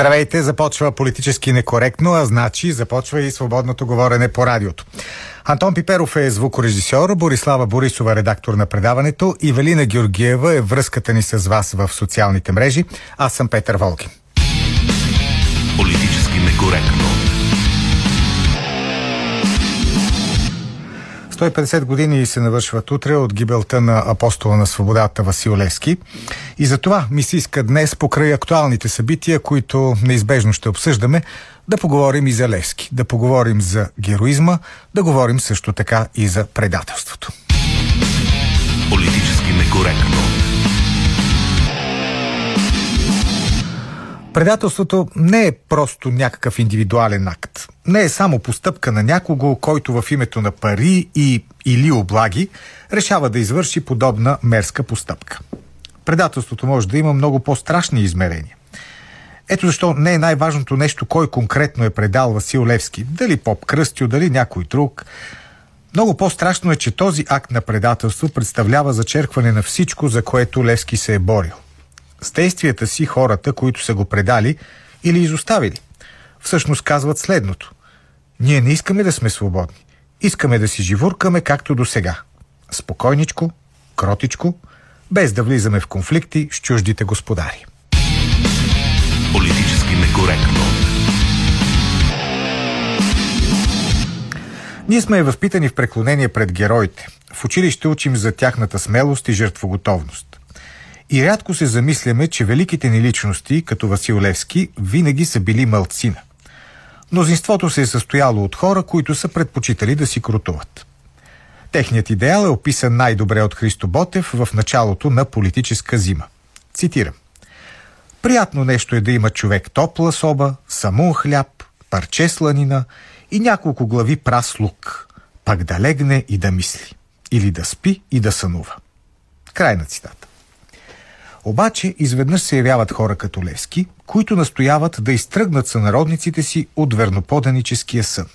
Здравейте, започва политически некоректно, а значи започва и свободното говорене по радиото. Антон Пиперов е звукорежисьор, Борислава Борисова редактор на предаването и Велина Георгиева е връзката ни с вас в социалните мрежи. Аз съм Петър Волки. Политически некоректно. 150 години се навършват утре от гибелта на апостола на свободата Васил Левски. И за това ми се иска днес, покрай актуалните събития, които неизбежно ще обсъждаме, да поговорим и за Левски, да поговорим за героизма, да говорим също така и за предателството. Политически некоректно. Предателството не е просто някакъв индивидуален акт. Не е само постъпка на някого, който в името на пари и или облаги решава да извърши подобна мерска постъпка. Предателството може да има много по-страшни измерения. Ето защо не е най-важното нещо кой конкретно е предал Васил Левски. Дали Поп Кръстю, дали някой друг. Много по-страшно е, че този акт на предателство представлява зачеркване на всичко, за което Левски се е борил – с действията си хората, които са го предали или изоставили. Всъщност казват следното. Ние не искаме да сме свободни. Искаме да си живуркаме както до сега. Спокойничко, кротичко, без да влизаме в конфликти с чуждите господари. Политически некоректно. Ние сме възпитани в преклонение пред героите. В училище учим за тяхната смелост и жертвоготовност. И рядко се замисляме, че великите ни личности, като Васил Левски, винаги са били мълцина. Мнозинството се е състояло от хора, които са предпочитали да си крутуват. Техният идеал е описан най-добре от Христо Ботев в началото на политическа зима. Цитирам. Приятно нещо е да има човек топла соба, самун хляб, парче сланина и няколко глави прас лук, пак да легне и да мисли. Или да спи и да сънува. Край на цитата. Обаче изведнъж се явяват хора като Левски, които настояват да изтръгнат сънародниците си от верноподаническия сън.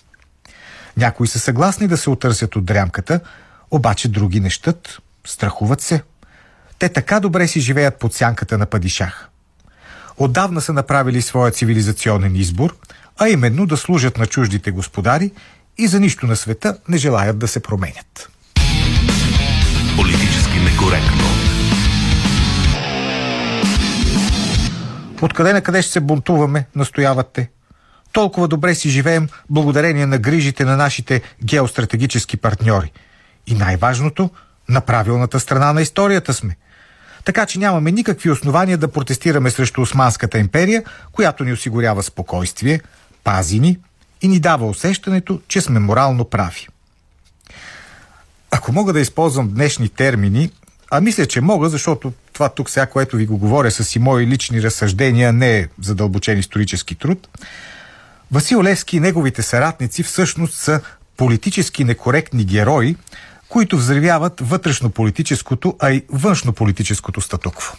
Някои са съгласни да се отърсят от дрямката, обаче други не щат, страхуват се. Те така добре си живеят под сянката на падишах. Отдавна са направили своя цивилизационен избор, а именно да служат на чуждите господари и за нищо на света не желаят да се променят. Политически некоректно. Откъде на къде ще се бунтуваме, настояват те. Толкова добре си живеем благодарение на грижите на нашите геостратегически партньори. И най-важното, на правилната страна на историята сме. Така че нямаме никакви основания да протестираме срещу Османската империя, която ни осигурява спокойствие, пази ни и ни дава усещането, че сме морално прави. Ако мога да използвам днешни термини, а мисля, че мога, защото това тук сега, което ви го говоря с и мои лични разсъждения, не е задълбочен исторически труд. Васил Левски и неговите съратници всъщност са политически некоректни герои, които взривяват вътрешно-политическото, а и външно-политическото статукво.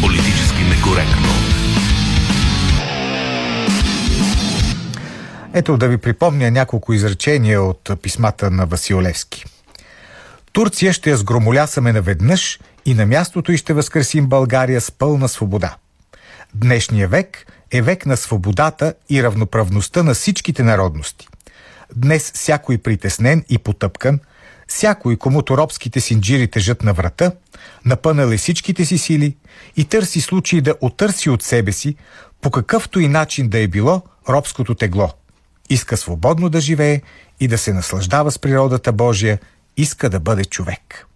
Политически некоректно. Ето да ви припомня няколко изречения от писмата на Васил Левски. Турция ще я сгромолясаме наведнъж и на мястото й ще възкресим България с пълна свобода. Днешния век е век на свободата и равноправността на всичките народности. Днес всякой притеснен и потъпкан, всякой, комуто робските синджири тежат на врата, напънал е всичките си сили и търси случай да отърси от себе си, по какъвто и начин да е било, робското тегло. Иска свободно да живее и да се наслаждава с природата Божия – иска да бъде човек.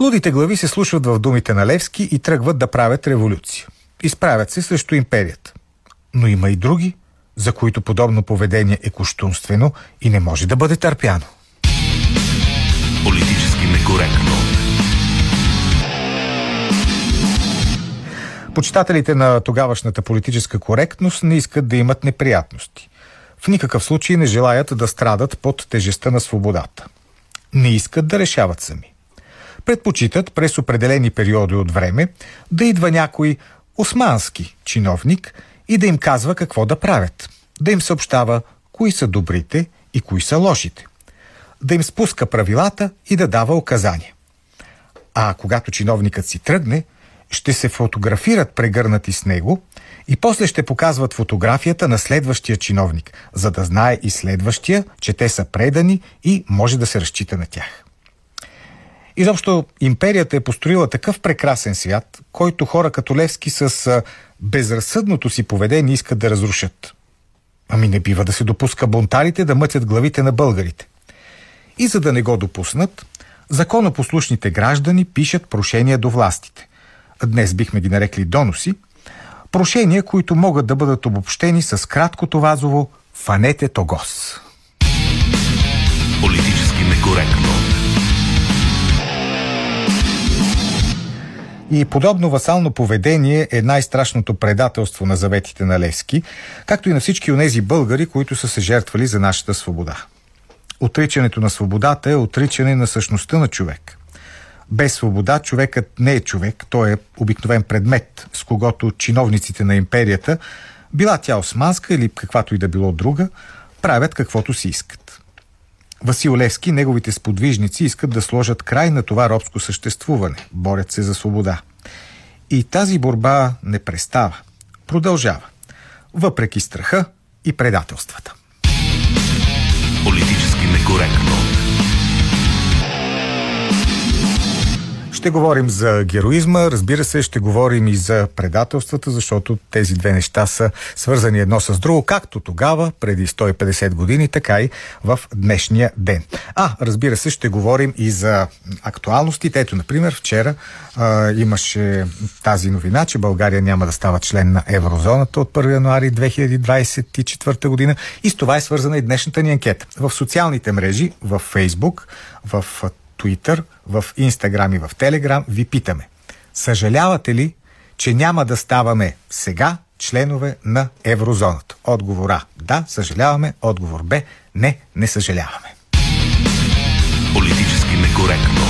Лудите глави се слушват в думите на Левски и тръгват да правят революция. Изправят се срещу империята. Но има и други, за които подобно поведение е кощунствено и не може да бъде търпяно. Политически некоректно. Почитателите на тогавашната политическа коректност не искат да имат неприятности в никакъв случай не желаят да страдат под тежестта на свободата. Не искат да решават сами. Предпочитат през определени периоди от време да идва някой османски чиновник и да им казва какво да правят, да им съобщава кои са добрите и кои са лошите, да им спуска правилата и да дава указания. А когато чиновникът си тръгне, ще се фотографират прегърнати с него и после ще показват фотографията на следващия чиновник, за да знае и следващия, че те са предани и може да се разчита на тях. Изобщо империята е построила такъв прекрасен свят, който хора като Левски с безразсъдното си поведение искат да разрушат. Ами не бива да се допуска бунтарите да мътят главите на българите. И за да не го допуснат, законопослушните граждани пишат прошения до властите. Днес бихме ги нарекли доноси. Прошения, които могат да бъдат обобщени с краткото вазово «Фанете Тогос». Политически некоректно. И подобно васално поведение е най-страшното предателство на заветите на Левски, както и на всички онези българи, които са се жертвали за нашата свобода. Отричането на свободата е отричане на същността на човек. Без свобода човекът не е човек, той е обикновен предмет, с когото чиновниците на империята, била тя османска или каквато и да било друга, правят каквото си искат. Васил Левски, неговите сподвижници искат да сложат край на това робско съществуване, борят се за свобода. И тази борба не престава, продължава, въпреки страха и предателствата. Политически некоректно. Ще говорим за героизма, разбира се, ще говорим и за предателствата, защото тези две неща са свързани едно с друго, както тогава, преди 150 години, така и в днешния ден. А, разбира се, ще говорим и за актуалностите. Ето, например, вчера а, имаше тази новина, че България няма да става член на еврозоната от 1 януари 2024 година и с това е свързана и днешната ни анкета. В социалните мрежи, в Фейсбук, в Twitter, в Instagram и в Telegram ви питаме. Съжалявате ли, че няма да ставаме сега членове на еврозоната? Отговор А. Да, съжаляваме. Отговор Б. Не, не съжаляваме. Политически некоректно.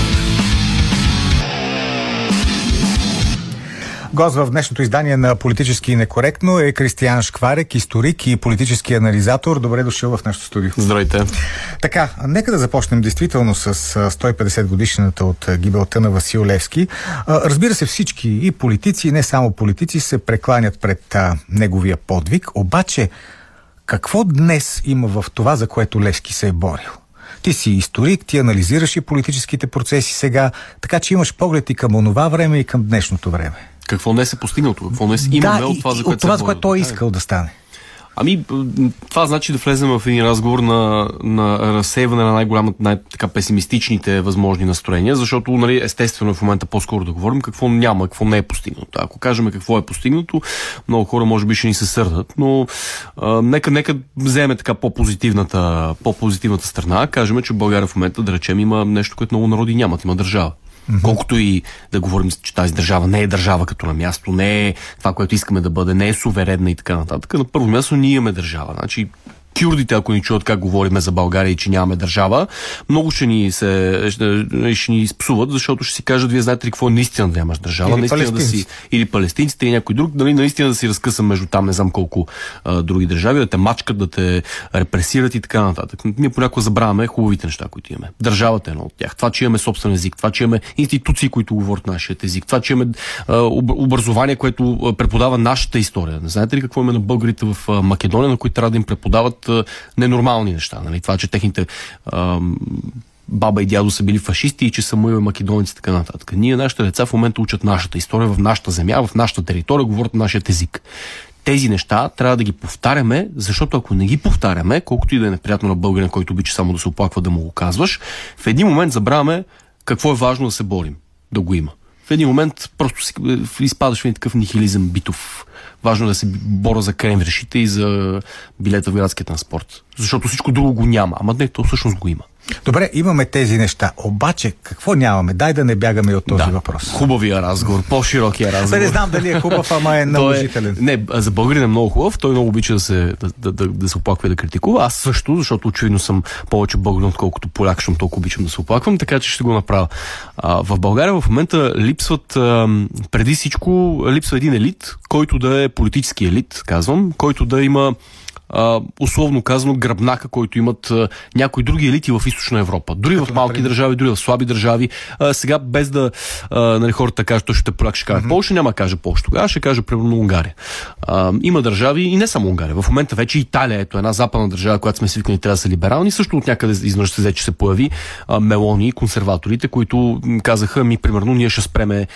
Гост в днешното издание на Политически некоректно е Кристиян Шкварек, историк и политически анализатор. Добре дошъл в нашото студио. Здравейте. Така, нека да започнем действително с 150 годишната от гибелта на Васил Левски. Разбира се, всички и политици, и не само политици, се прекланят пред неговия подвиг. Обаче, какво днес има в това, за което Левски се е борил? Ти си историк, ти анализираш и политическите процеси сега, така че имаш поглед и към онова време и към днешното време. Какво не се постигнато? Какво не имаме да, от това, за което, от това, за което той е искал да стане? Ами, това значи да влезем в един разговор на, на разсейване на най-голямата, най-така песимистичните възможни настроения, защото, нали, естествено е в момента по-скоро да говорим какво няма, какво не е постигнато. Ако кажем какво е постигнато, много хора може би ще ни се сърдат, но а, нека, нека вземе така по-позитивната, по-позитивната страна. Кажем, че в България в момента, да речем, има нещо, което много народи нямат, има държава. Mm-hmm. Колкото и да говорим, че тази държава не е държава като на място, не е това, което искаме да бъде, не е суверенна и така нататък. На първо място ние имаме държава. Значи кюрдите, ако ни чуят как говориме за България и че нямаме държава, много ще ни, се, ще, ще ни спсуват, защото ще си кажат, вие знаете ли какво е наистина да нямаш държава, или наистина да си, или палестинците, или някой друг, дали наистина да си разкъсам между там не знам колко а, други държави, да те мачкат, да те репресират и така нататък. Ние понякога забравяме хубавите неща, които имаме. Държавата е едно от тях. Това, че имаме собствен език, това, че имаме институции, които говорят нашия език, това, че имаме а, образование, което преподава нашата история. Не знаете ли какво има на българите в Македония, на които трябва да им преподават ненормални неща. Нали? Това, че техните а, баба и дядо са били фашисти и че са мои македоници и така нататък. Ние, нашите деца в момента учат нашата история в нашата земя, в нашата територия, говорят нашия език. Тези неща трябва да ги повтаряме, защото ако не ги повтаряме, колкото и да е неприятно на българин, който обича само да се оплаква да му го казваш, в един момент забравяме какво е важно да се борим, да го има. В един момент просто си, изпадаш в един такъв нихилизъм битов важно е да се бора за кремврешите и за билета в градския транспорт. Защото всичко друго го няма. Ама не, то всъщност го има. Добре, имаме тези неща. Обаче, какво нямаме? Дай да не бягаме от този да, въпрос. Хубавия разговор, по-широкия разговор. не знам дали е хубав, ама е наложителен. Е, не, за българин е много хубав. Той много обича да се, да, да, да, да се оплаква и да критикува. Аз също, защото очевидно съм повече българин, отколкото поляк, защото толкова обичам да се оплаквам, така че ще го направя. А, в България в момента липсват, а, преди всичко, липсва един елит, който да е политически елит, казвам, който да има а, условно казано, гръбнака, който имат а, някои други елити в източна Европа. Дори в малки например... държави, дори в слаби държави. А, сега, без да а, нали, хората кажат, точно ще поляк, ще каже mm-hmm. Польша, няма да каже Польша. Тогава ще каже, примерно, Унгария. А, има държави, и не само Унгария. В момента вече Италия, ето една западна държава, която сме свикнали трябва да са либерални, също от някъде изведнъж се взе, че се появи а, Мелони, консерваторите, които казаха, ми, примерно, ние ще спреме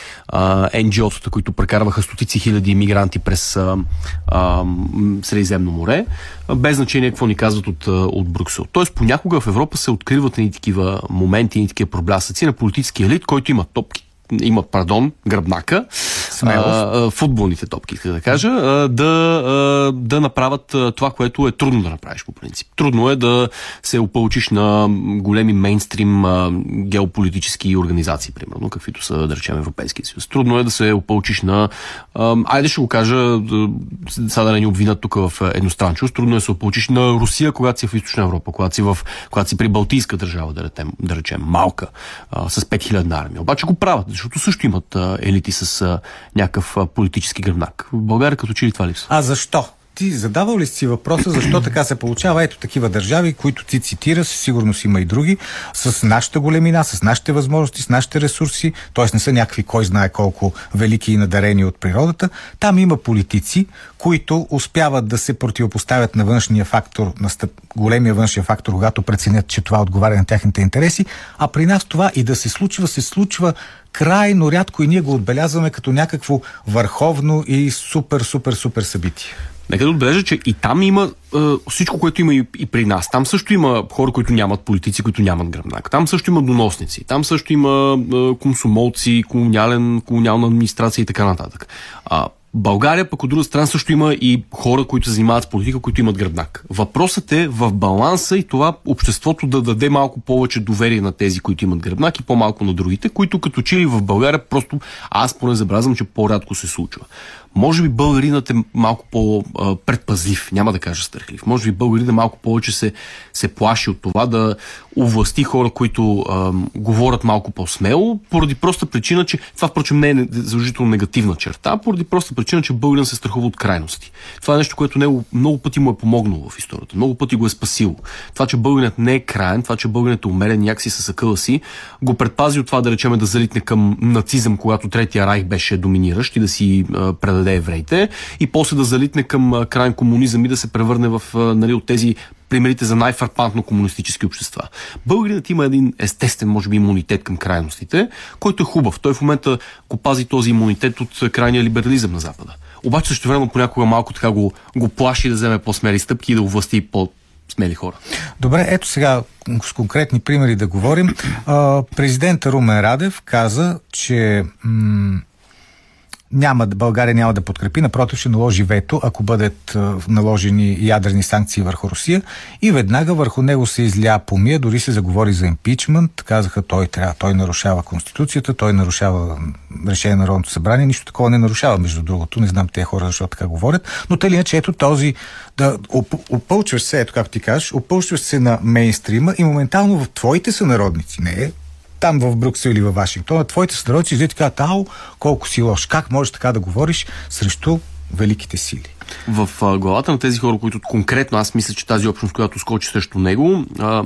NGO-тата, които прекарваха стотици хиляди иммигранти през а, а, Средиземно море, без значение какво ни казват от, от Брюксел. Тоест, понякога в Европа се откриват ни такива моменти, ни такива проблясъци на политически елит, който има топки има, пардон, гръбнака, а, футболните топки, иска да кажа, а, да, а, да направят това, което е трудно да направиш по принцип. Трудно е да се опълчиш на големи мейнстрим а, геополитически организации, примерно, каквито са, да речем, Европейския съюз. Трудно е да се опълчиш на, а, айде ще го кажа, сега да не ни обвинат тук в едностранчост, трудно е да се опълчиш на Русия, когато си в Източна Европа, когато си, в, когато си при Балтийска държава, да речем, да речем малка, а, с 5000 армия. Обаче го правят, защото също имат елити с някакъв политически гръбнак. В България като че ли това липсва? А защо? Ти задавал ли си въпроса защо така се получава? Ето такива държави, които ти цитира, със сигурност има и други, с нашата големина, с нашите възможности, с нашите ресурси, т.е. не са някакви кой знае колко велики и надарени от природата. Там има политици, които успяват да се противопоставят на външния фактор, на стъп, големия външен фактор, когато преценят, че това отговаря на техните интереси, а при нас това и да се случва, се случва крайно рядко и ние го отбелязваме като някакво върховно и супер, супер, супер събитие. Нека да отбележа, че и там има е, всичко, което има и, и при нас. Там също има хора, които нямат политици, които нямат гръбнак. Там също има доносници. Там също има е, комсомолци, колониален, колониална администрация и така нататък. А, България пък от друга страна също има и хора, които се занимават с политика, които имат гръбнак. Въпросът е в баланса и това обществото да даде малко повече доверие на тези, които имат гръбнак и по-малко на другите, които като че в България просто аз поне забразвам, че по-рядко се случва. Може би българинът е малко по-предпазлив, няма да кажа страхлив. Може би българинът малко повече се, се плаши от това да увласти хора, които а, говорят малко по-смело, поради проста причина, че това впрочем не е задължително негативна черта, поради проста причина, че българин се страхува от крайности. Това е нещо, което него много пъти му е помогнало в историята, много пъти го е спасило. Това, че българинът не е краен, това, че българинът е умерен някакси с акъла си, го предпази от това да речеме да залитне към нацизъм, когато Третия райх беше доминиращ и да си а, предаде евреите, и после да залитне към крайен комунизъм и да се превърне в нали, от тези примерите за най-фарпантно комунистически общества. Българинът има един естествен, може би, имунитет към крайностите, който е хубав. Той в момента го пази този имунитет от крайния либерализъм на Запада. Обаче също време понякога малко така го, го плаши да вземе по-смели стъпки и да увласти по смели хора. Добре, ето сега с конкретни примери да говорим. президента Румен Радев каза, че м- няма, България няма да подкрепи, напротив ще наложи вето, ако бъдат наложени ядрени санкции върху Русия. И веднага върху него се изля помия, дори се заговори за импичмент, казаха той трябва, той нарушава Конституцията, той нарушава решение на Народното събрание, нищо такова не нарушава, между другото, не знам тези хора защо така говорят, но тъй че ето този, да опълчваш се, ето както ти кажеш, опълчваш се на мейнстрима и моментално в твоите сънародници, не там в Брюксел или в Вашингтон, а твоите съдройци излизат и казват, ау, колко си лош, как можеш така да говориш срещу великите сили? В а, главата на тези хора, които конкретно аз мисля, че тази общност, която скочи срещу него, а,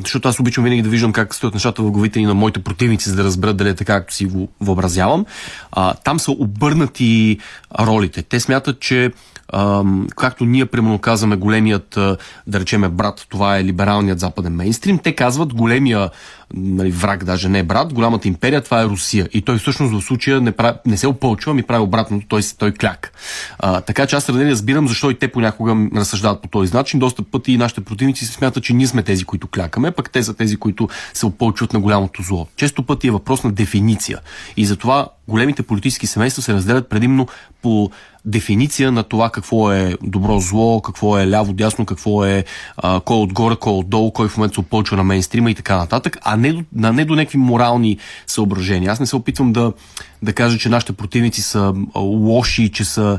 защото аз обичам винаги да виждам как стоят нещата в главите и на моите противници, за да разберат дали е така, както си го въобразявам, а, там са обърнати ролите. Те смятат, че както ние примерно казваме големият, да речеме брат, това е либералният западен мейнстрим, те казват големия нали, враг, даже не брат, голямата империя, това е Русия. И той всъщност в случая не, прави, не се опълчва, ми прави обратното, той, той кляк. А, така че аз не разбирам защо и те понякога разсъждават по този начин. Доста пъти и нашите противници се смятат, че ние сме тези, които клякаме, пък те са тези, които се опълчват на голямото зло. Често пъти е въпрос на дефиниция. И затова големите политически семейства се разделят предимно по дефиниция на това какво е добро зло, какво е ляво дясно, какво е а, кой е отгоре, кой е отдолу, кой в момента се опълчва на мейнстрима и така нататък, а не до, на, не до някакви морални съображения. Аз не се опитвам да, да кажа, че нашите противници са лоши, че са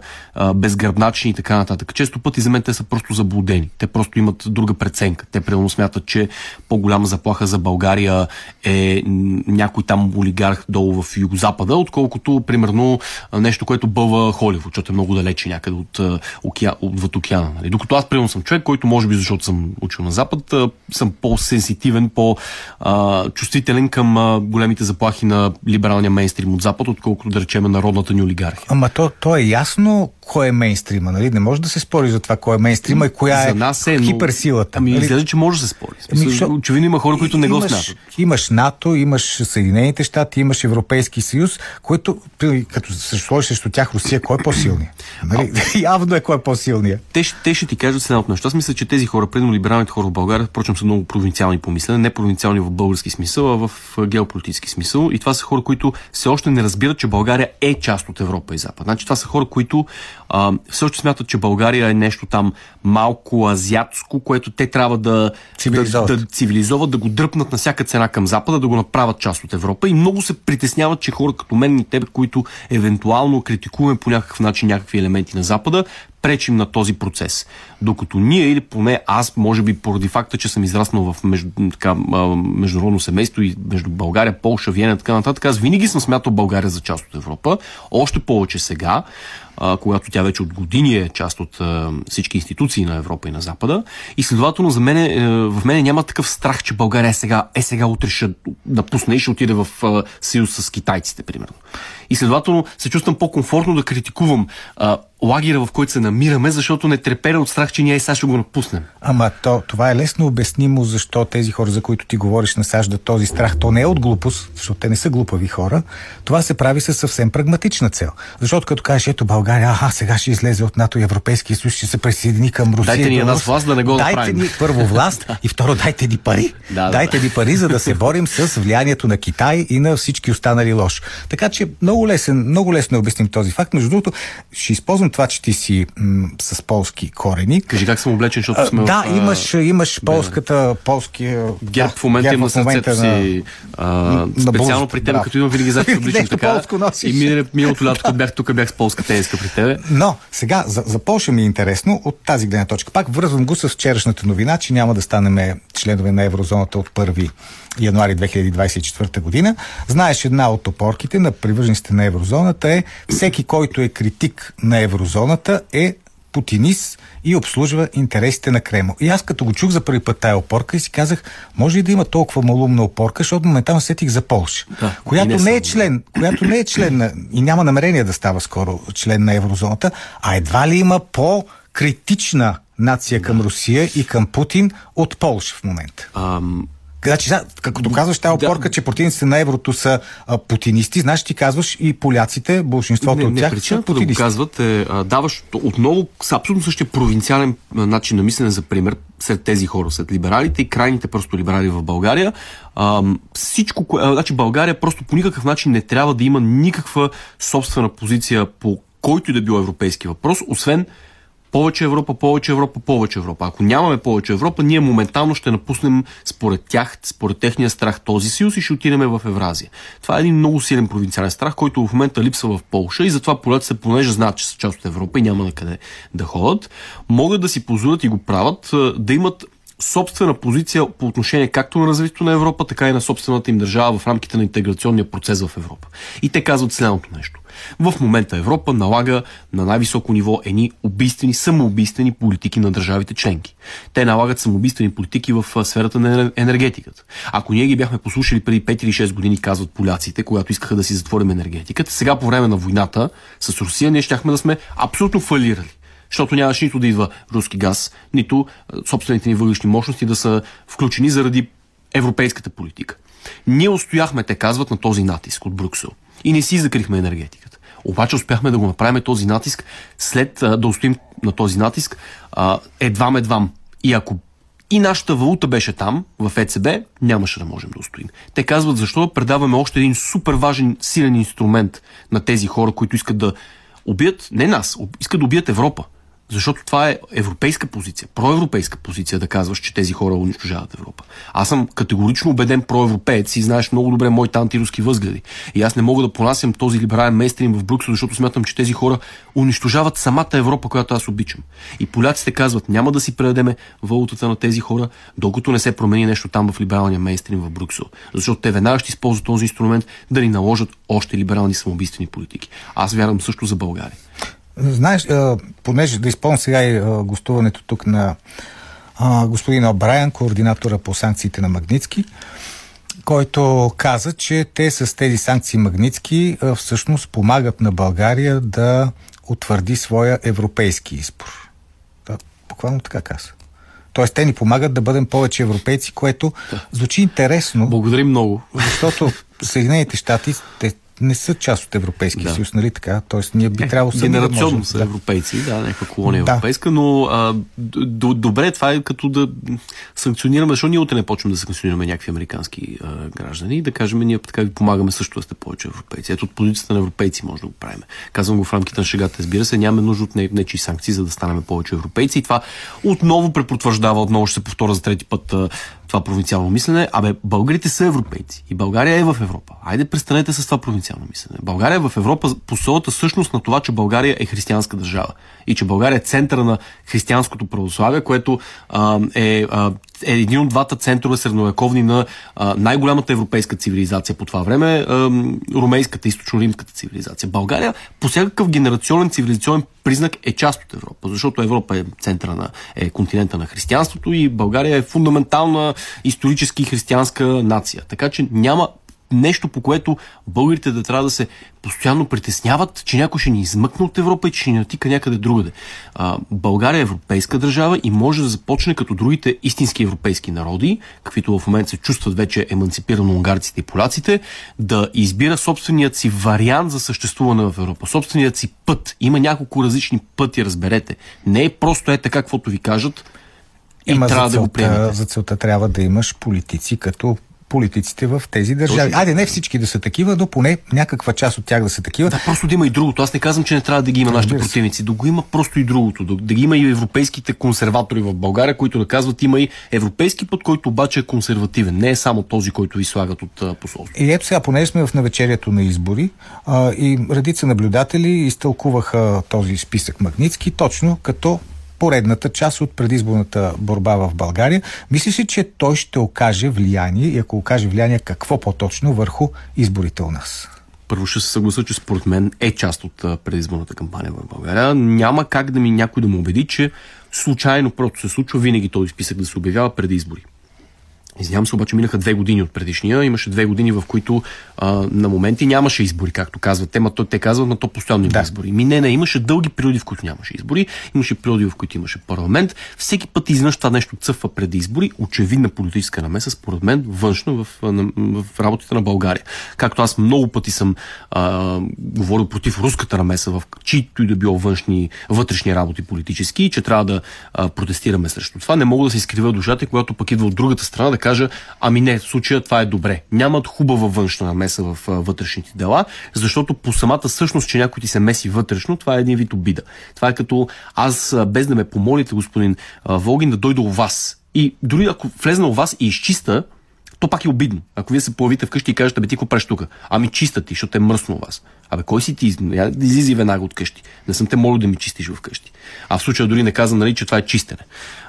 безгръбначни и така нататък. Често пъти за мен те са просто заблудени. Те просто имат друга преценка. Те примерно смятат, че по-голяма заплаха за България е някой там олигарх долу в югозапада, отколкото отколкото, примерно, нещо, което бълва Холивуд, защото е много далече някъде от, океа, отвъд океана. Нали? Докато аз, примерно, съм човек, който, може би, защото съм учил на Запад, съм по-сенситивен, по-чувствителен към големите заплахи на либералния мейнстрим от Запад, отколкото, да речем, народната ни олигархия. Ама то, то е ясно кой е мейнстрима, нали? Не може да се спори за това кой е мейнстрима и коя за е, нас е хиперсилата. Ами, нали? изглежда, че може да се спори. Ами, шо... Очевидно има хора, които не го смятат. Имаш НАТО, имаш Съединените щати, имаш Европейски съюз, които, като се сложиш срещу тях Русия, кой е по-силният? Нали? Явно е кой е по-силният. Те, те ще ти кажат следното нещо. Аз мисля, че тези хора, предно либералните хора в България, впрочем са много провинциални по мислене, не провинциални в български смисъл, а в геополитически смисъл. И това са хора, които все още не разбират, че България е част от Европа и Запад. Значи това са хора, които а, още смятат, че България е нещо там малко азиатско, което те трябва да цивилизоват, да, да, цивилизоват, да го дръпнат на всяка цена към Запада, да го направят част от Европа. И много се притесняват, че хора като мен и тебе, които евентуално критикуваме по някакъв начин някакви елементи на Запада, пречим на този процес. Докато ние, или поне аз, може би поради факта, че съм израснал в между, така, международно семейство и между България, Полша, Виена и така нататък, аз винаги съм смятал България за част от Европа. Още повече сега, а, когато тя вече от години е част от всички институции на Европа и на Запада. И следователно за мен, е, в мене няма такъв страх, че България е сега, е сега утре ще напусне и ще отиде в съюз с китайците, примерно. И следователно се чувствам по-комфортно да критикувам лагера, в който се намираме, защото не треперя от страх, че ние и сега ще го напуснем. Ама то, това е лесно обяснимо, защо тези хора, за които ти говориш, насаждат този страх. То не е от глупост, защото те не са глупави хора. Това се прави със съвсем прагматична цел. Защото като кажеш, ето България, аха, сега ще излезе от НАТО и Европейския съюз, ще се присъедини към Русия. Дайте ни една власт да не го Дайте направим. ни първо власт и второ дайте ни пари. Да, да, дайте да. ни пари, за да се борим с влиянието на Китай и на всички останали лош. Така че много лесен, много лесно е обясним този факт. Между другото, ще използвам това, че ти си м- с полски корени. Кажи как съм облечен, защото сме да, в, имаш, имаш полската, полски... Герб в момента има сърцето си. А, специално при теб, като идвам винаги зад обличам така. И миналото лято, като бях тук, бях с полска тениска при тебе. Но, сега, за, за Польша ми е интересно от тази гледна точка. Пак връзвам го с вчерашната новина, че няма да станем членове на еврозоната от 1 януари 2024 година. Знаеш, една от опорките на привържениците на еврозоната е всеки, който е критик на еврозоната е путинист и обслужва интересите на Кремъл. И аз като го чух за първи път тая опорка и си казах, може ли да има толкова малумна опорка, защото моментално сетих за Полша, да, която не, не е член, която не е член на, и няма намерение да става скоро член на еврозоната, а едва ли има по-критична нация към Русия и към Путин от Полша в момента. Ам, Значи, като казваш тази опорка, да. че противниците на еврото са а, путинисти, значи ти казваш и поляците, большинството не, от тях не, са да путинисти. го казват е, а, даваш отново с абсолютно същия провинциален начин на мислене за пример сред тези хора, сред либералите и крайните просто либерали в България. А, всичко, кое, а, значи България просто по никакъв начин не трябва да има никаква собствена позиция по който и да било европейски въпрос, освен повече Европа, повече Европа, повече Европа. Ако нямаме повече Европа, ние моментално ще напуснем според тях, според техния страх този съюз и ще отидем в Евразия. Това е един много силен провинциален страх, който в момента липсва в Полша и затова поляците, понеже знаят, че са част от Европа и няма на къде да ходят, могат да си позволят и го правят да имат собствена позиция по отношение както на развитието на Европа, така и на собствената им държава в рамките на интеграционния процес в Европа. И те казват следното нещо. В момента Европа налага на най-високо ниво едни убийствени, самоубийствени политики на държавите членки. Те налагат самоубийствени политики в сферата на енергетиката. Ако ние ги бяхме послушали преди 5 или 6 години, казват поляците, когато искаха да си затворим енергетиката, сега по време на войната с Русия ние щяхме да сме абсолютно фалирали защото нямаше нито да идва руски газ, нито собствените ни въглишни мощности да са включени заради европейската политика. Ние устояхме, те казват, на този натиск от Брюксел. И не си закрихме енергетиката. Обаче успяхме да го направим този натиск, след да устоим на този натиск, едвам-едвам. И ако и нашата валута беше там, в ЕЦБ, нямаше да можем да устоим. Те казват, защо да предаваме още един супер важен, силен инструмент на тези хора, които искат да убият, не нас, искат да убият Европа. Защото това е европейска позиция, проевропейска позиция да казваш, че тези хора унищожават Европа. Аз съм категорично убеден проевропеец и знаеш много добре моите антируски възгледи. И аз не мога да понасям този либерален мейстрим в Брюксел, защото смятам, че тези хора унищожават самата Европа, която аз обичам. И поляците казват, няма да си предадеме валутата на тези хора, докато не се промени нещо там в либералния мейстрим в Брюксел. Защото те веднага ще използват този инструмент да ни наложат още либерални самоубийствени политики. Аз вярвам също за България. Знаеш, понеже да изпълня сега и гостуването тук на господин Обрайан, координатора по санкциите на Магницки, който каза, че те с тези санкции Магницки всъщност помагат на България да утвърди своя европейски избор. Да, буквално така каза. Тоест, те ни помагат да бъдем повече европейци, което звучи интересно. Благодарим много. Защото Съединените щати, те не са част от Европейския да. съюз, нали така? Тоест ние би е, трябвало сами да можем, са да. европейци, да, някаква колония да. европейска, но а, д- добре, това е като да санкционираме, защото ние утре не почваме да санкционираме някакви американски а, граждани и да кажем, ние така ви помагаме също да сте повече европейци. Ето от позицията на европейци може да го правим. Казвам го в рамките на шегата, разбира се, нямаме нужда от нечи санкции, за да станем повече европейци и това отново препотвърждава, отново ще се повторя за трети път това провинциално мислене. Абе, българите са европейци и България е в Европа. Айде, престанете с това провинциално мислене. България е в Европа по своята същност на това, че България е християнска държава и че България е центъра на християнското православие, което а, е, а, е един от двата центрове средновековни на най-голямата европейска цивилизация по това време, румейската, източно-римската цивилизация. България по всякакъв генерационен цивилизационен признак е част от Европа, защото Европа е центъра на е континента на християнството и България е фундаментална исторически християнска нация. Така че няма нещо, по което българите да трябва да се постоянно притесняват, че някой ще ни измъкне от Европа и че ще ни натика някъде другаде. А, България е европейска държава и може да започне като другите истински европейски народи, каквито в момента се чувстват вече емансипирано унгарците и поляците, да избира собственият си вариант за съществуване в Европа, собственият си път. Има няколко различни пъти, разберете. Не е просто е така, каквото ви кажат, и Има трябва да го приемете. За целта трябва да имаш политици като политиците в тези държави. Айде, не всички да са такива, но поне някаква част от тях да са такива. Да, просто да има и другото. Аз не казвам, че не трябва да ги има нашите противници. Да го има просто и другото. Да, да ги има и европейските консерватори в България, които да казват, има и европейски път, който обаче е консервативен. Не е само този, който ви слагат от посолство. И ето сега, понеже сме в навечерието на избори а, и редица наблюдатели изтълкуваха този списък Магницки точно като поредната част от предизборната борба в България. Мислиш ли, че той ще окаже влияние и ако окаже влияние, какво по-точно върху изборите у нас? първо ще се съгласа, че според мен е част от предизборната кампания в България. Няма как да ми някой да му убеди, че случайно просто се случва винаги този списък да се обявява преди избори. Извинявам се, обаче минаха две години от предишния. Имаше две години, в които а, на моменти нямаше избори, както казват. Те, то, те казват, но то постоянно има да. избори. Ми не, не, имаше дълги периоди, в които нямаше избори. Имаше периоди, в които имаше парламент. Всеки път изведнъж това нещо цъфва преди избори. Очевидна политическа намеса, според мен, външно в, в, в работата на България. Както аз много пъти съм а, говорил против руската намеса в чието и да било външни, вътрешни работи политически, че трябва да а, протестираме срещу това. Не мога да се изкрива душата, когато пък идва от другата страна да кажа, ами не, в случая това е добре. Нямат хубава външна намеса в а, вътрешните дела, защото по самата същност, че някой ти се меси вътрешно, това е един вид обида. Това е като аз, без да ме помолите, господин а, Волгин, да дойда у вас. И дори ако влезна у вас и изчиста, то пак е обидно. Ако вие се появите вкъщи и кажете, бе, ти какво правиш тук? Ами чиста ти, защото е мръсно у вас. Абе, кой си ти? излизи веднага от къщи. Не съм те молил да ми чистиш вкъщи. А в случая дори не каза, нали, че това е чистене.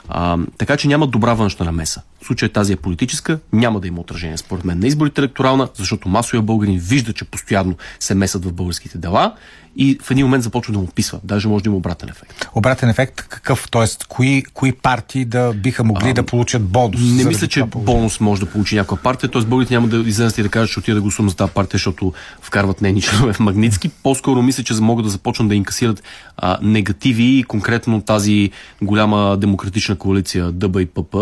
А, така че няма добра външна намеса. В случая тази е политическа, няма да има отражение според мен на изборите електорална, защото масовия българин вижда, че постоянно се месят в българските дела и в един момент започва да му описва. Даже може да има обратен ефект. Обратен ефект какъв? Тоест, кои, кои партии да биха могли а, да получат бонус? Не мисля, че бонус може да получи някаква партия. Тоест, българите няма да излезат и да кажат, че отида да гласувам за тази партия, защото вкарват нейни членове в Магницки. По-скоро мисля, че могат да започнат да инкасират а, негативи и конкретно тази голяма демократична коалиция ДБ и ПП.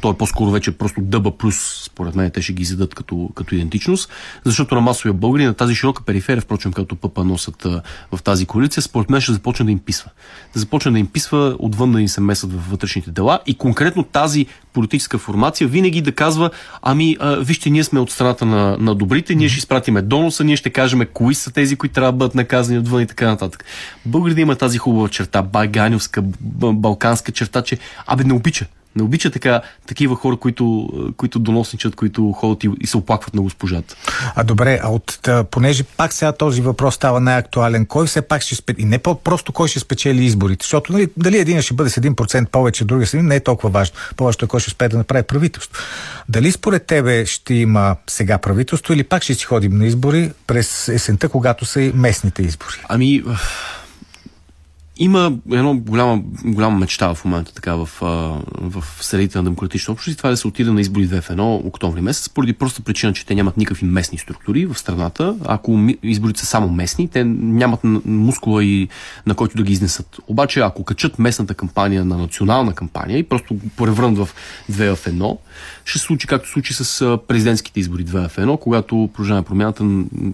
То е по-скоро вече просто ДБ плюс, според мен, те ще ги зададат като, като идентичност, защото на масовия българи, на тази широка периферия, впрочем, като ПП носят а, в тази коалиция, според мен ще започне да им писва. Да започне да им писва, отвън да им се месят в вътрешните дела и конкретно тази политическа формация винаги да казва, ами, а, вижте, ние сме от страната на, на добрите, ние ще изпратиме доноса, ние ще кажем кои са тези, които трябва да бъдат наказани отвън и така нататък. Българите има тази хубава черта, байганевска, балканска черта, че абе не обича не обича така, такива хора, които, които доносничат, които ходят и, и се оплакват на госпожата. А добре, а от, понеже пак сега този въпрос става най-актуален, кой все пак ще спечели, и не просто кой ще спечели изборите, защото нали, дали един ще бъде с 1% повече, другия с не е толкова важно. Повечето е кой ще успее да направи правителство. Дали според тебе ще има сега правителство или пак ще си ходим на избори през есента, когато са и местните избори? Ами, има едно голяма, голяма мечта в момента така в, в средите на демократична общност това е да се отиде на избори 2 в 1 октомври месец, поради проста причина, че те нямат никакви местни структури в страната. Ако изборите са само местни, те нямат мускула и на който да ги изнесат. Обаче, ако качат местната кампания на национална кампания и просто го превърнат в 2 в 1, ще се случи както случи с президентските избори 2 в 1, когато Продължаване промяната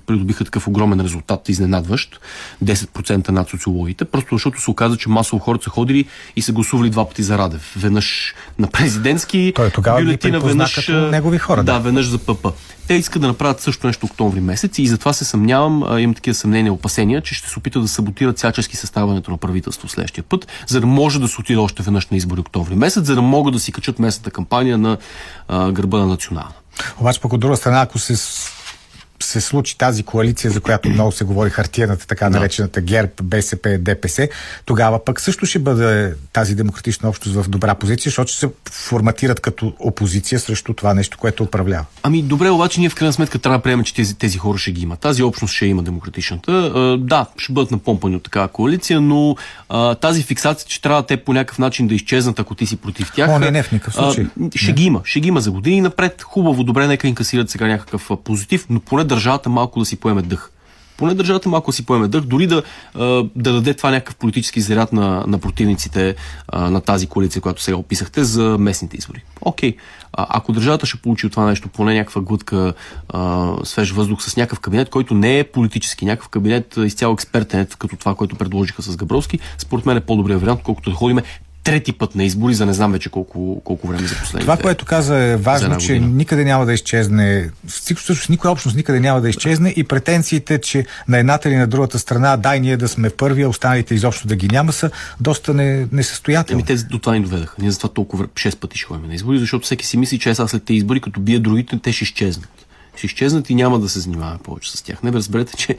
придобиха такъв огромен резултат, изненадващ, 10% над социологите, просто защото се оказа, че масово хората са ходили и са гласували два пъти за Радев. Веднъж на президентски Той тогава бюлетина, веднъж негови хора. Да, да, веднъж за ПП. Те искат да направят също нещо октомври месец и затова се съмнявам, имам такива съмнения, опасения, че ще се опитат да саботират всячески съставането на правителство следващия път, за да може да се отиде още веднъж на избори октомври месец, за да могат да си качат местната кампания на а, гърба на национална. Обаче пък от друга страна, ако се се случи тази коалиция, за която много се говори, хартияната, така наречената ГЕРБ, БСП, ДПС, тогава пък също ще бъде тази демократична общност в добра позиция, защото ще се форматират като опозиция срещу това нещо, което управлява. Ами добре, обаче ние в крайна сметка трябва да приемем, че тези, тези хора ще ги има. Тази общност ще има демократичната. да, ще бъдат напомпани от такава коалиция, но тази фиксация, че трябва те по някакъв начин да изчезнат, ако ти си против тях. О, не, не, в никакъв случай. ще не. ги има. Ще ги има за години напред. Хубаво, добре, нека инкасират сега някакъв позитив, но поне държавата малко да си поеме дъх. Поне държавата малко си поеме дъх, дори да, да даде това някакъв политически заряд на, на противниците на тази коалиция, която сега описахте за местните избори. Окей, а, ако държавата ще получи от това нещо поне някаква глътка свеж въздух с някакъв кабинет, който не е политически, някакъв кабинет изцяло експертен, като това, което предложиха с Габровски, според мен е по-добрият вариант, колкото да ходиме трети път на избори, за не знам вече колко, колко време за последните. Това, което каза е важно, че никъде няма да изчезне, всъщност никоя общност никъде няма да изчезне и претенциите, че на едната или на другата страна, дай ние да сме първи, а останалите изобщо да ги няма, са доста не, несъстоятелни. Еми, те до това ни доведаха. Ние затова толкова 6 пъти ще ходим на избори, защото всеки си мисли, че сега след тези избори, като бие другите, те ще изчезнат ще изчезнат и няма да се занимаваме повече с тях. Не разберете, че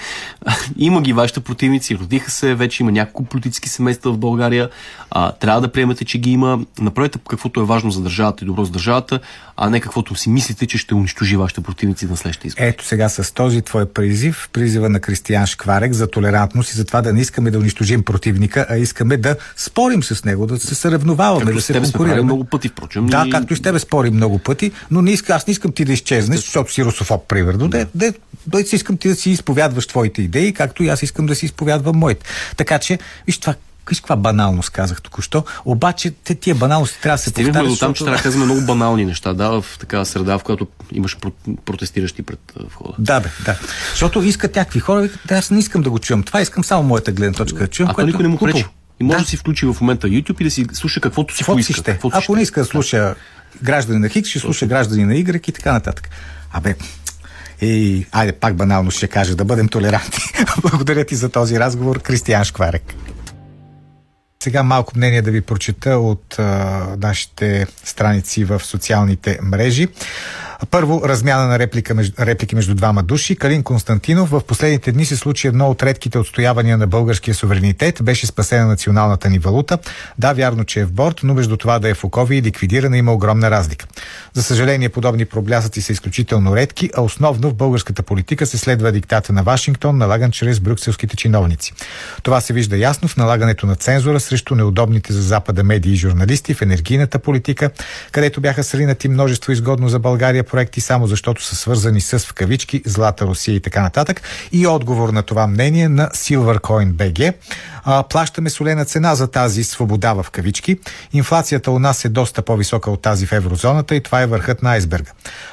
има ги вашите противници, родиха се, вече има няколко политически семейства в България, а, трябва да приемете, че ги има. Направете каквото е важно за държавата и добро за държавата, а не каквото си мислите, че ще унищожи вашите противници на следващите избори. Ето сега с този твой призив, призива на Кристиян Шкварек за толерантност и за това да не искаме да унищожим противника, а искаме да спорим с него, да се съревноваваме, както да се конкурираме. много пъти, впрочем. Да, и... както и с тебе спорим много пъти, но не иска, аз не искам ти да изчезнеш, защото си русофоб, примерно. Да. Де, де, си искам ти да си изповядваш твоите идеи, както и аз искам да си изповядвам моите. Така че, виж това Виж каква баналност казах току-що. Обаче те, тия баналности трябва да се. Стигнахме до там, че трябва да казваме много банални неща, да, в такава среда, в която имаш протестиращи пред входа. Да, бе, да. Защото искат някакви хора, викат, аз не искам да го чувам. Това искам само моята гледна точка да чувам. А което никой не му пречи. И може да. да си включи в момента YouTube и да си слуша каквото си поиска. Ще. Ако не иска да слуша граждани на Хикс, ще слуша граждани на Y и така нататък. Абе, и, айде, пак банално ще кажа, да бъдем толерантни. Благодаря ти за този разговор, Кристиян Шкварек. Сега малко мнение да ви прочета от а, нашите страници в социалните мрежи. Първо, размяна на реплика, реплики между двама души. Калин Константинов в последните дни се случи едно от редките отстоявания на българския суверенитет. Беше спасена националната ни валута. Да, вярно, че е в борт, но между това да е в окови и ликвидирана има огромна разлика. За съжаление, подобни проблясъци са изключително редки, а основно в българската политика се следва диктата на Вашингтон, налаган чрез брюкселските чиновници. Това се вижда ясно в налагането на цензура срещу неудобните за Запада медии и журналисти в енергийната политика, където бяха сринати множество изгодно за България проекти, само защото са свързани с в кавички Злата Русия и така нататък. И отговор на това мнение на Silvercoin BG. А, плащаме солена цена за тази свобода в кавички. Инфлацията у нас е доста по-висока от тази в еврозоната и това е върхът на айсберга.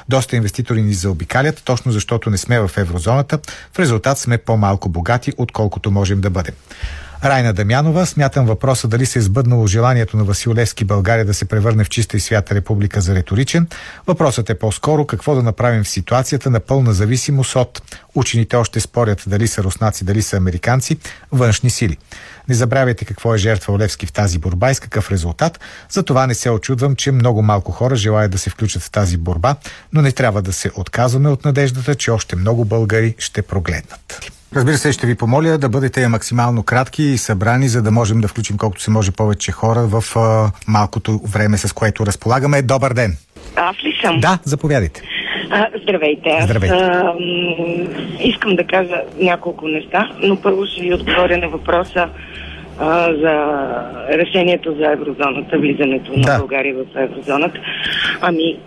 Доста инвеститори ни заобикалят, точно защото не сме в еврозоната. В резултат сме по-малко богати, отколкото можем да бъдем. Райна Дамянова, смятам въпроса дали се е сбъднало желанието на Васил Левски България да се превърне в чиста и свята република за риторичен. Въпросът е по-скоро какво да направим в ситуацията на пълна зависимост от учените още спорят дали са руснаци, дали са американци, външни сили. Не забравяйте какво е жертва Левски в тази борба и с какъв резултат. Затова не се очудвам, че много малко хора желаят да се включат в тази борба, но не трябва да се отказваме от надеждата, че още много българи ще прогледнат. Разбира се, ще ви помоля да бъдете максимално кратки и събрани, за да можем да включим колкото се може повече хора в а, малкото време, с което разполагаме. Добър ден! Аз ли съм? Да, заповядайте. А, здравейте. Аз, Здравейте. А, искам да кажа няколко неща, но първо ще ви отговоря на въпроса а, за решението за еврозоната, влизането на Да. България в еврозоната. Ами,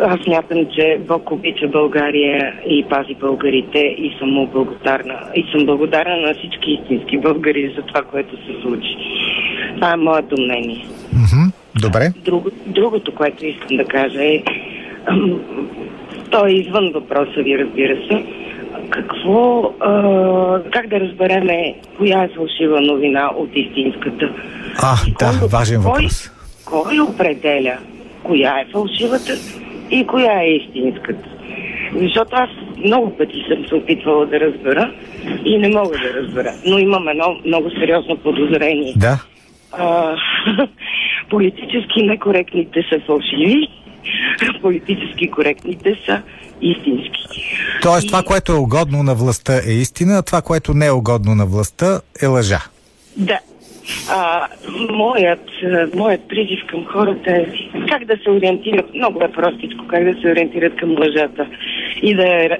аз смятам, че Бог обича България и пази българите и съм му благодарна. И съм благодарна на всички истински българи за това, което се случи. Това е моето мнение. Добре. Друго, другото, което искам да кажа е, ам, то е извън въпроса ви, разбира се. Какво, а, как да разбереме коя е фалшива новина от истинската? А, да, Кой- важен кой- въпрос. Кой определя коя е фалшивата и коя е истинската? Защото аз много пъти съм се опитвала да разбера и не мога да разбера. Но имам едно много сериозно подозрение. Да. А, политически некоректните са фалшиви, политически коректните са истински. Тоест, това, което е угодно на властта е истина, а това, което не е угодно на властта е лъжа. Да. А, моят, моят призив към хората е как да се ориентират, много е простичко, как да се ориентират към лъжата и да, я-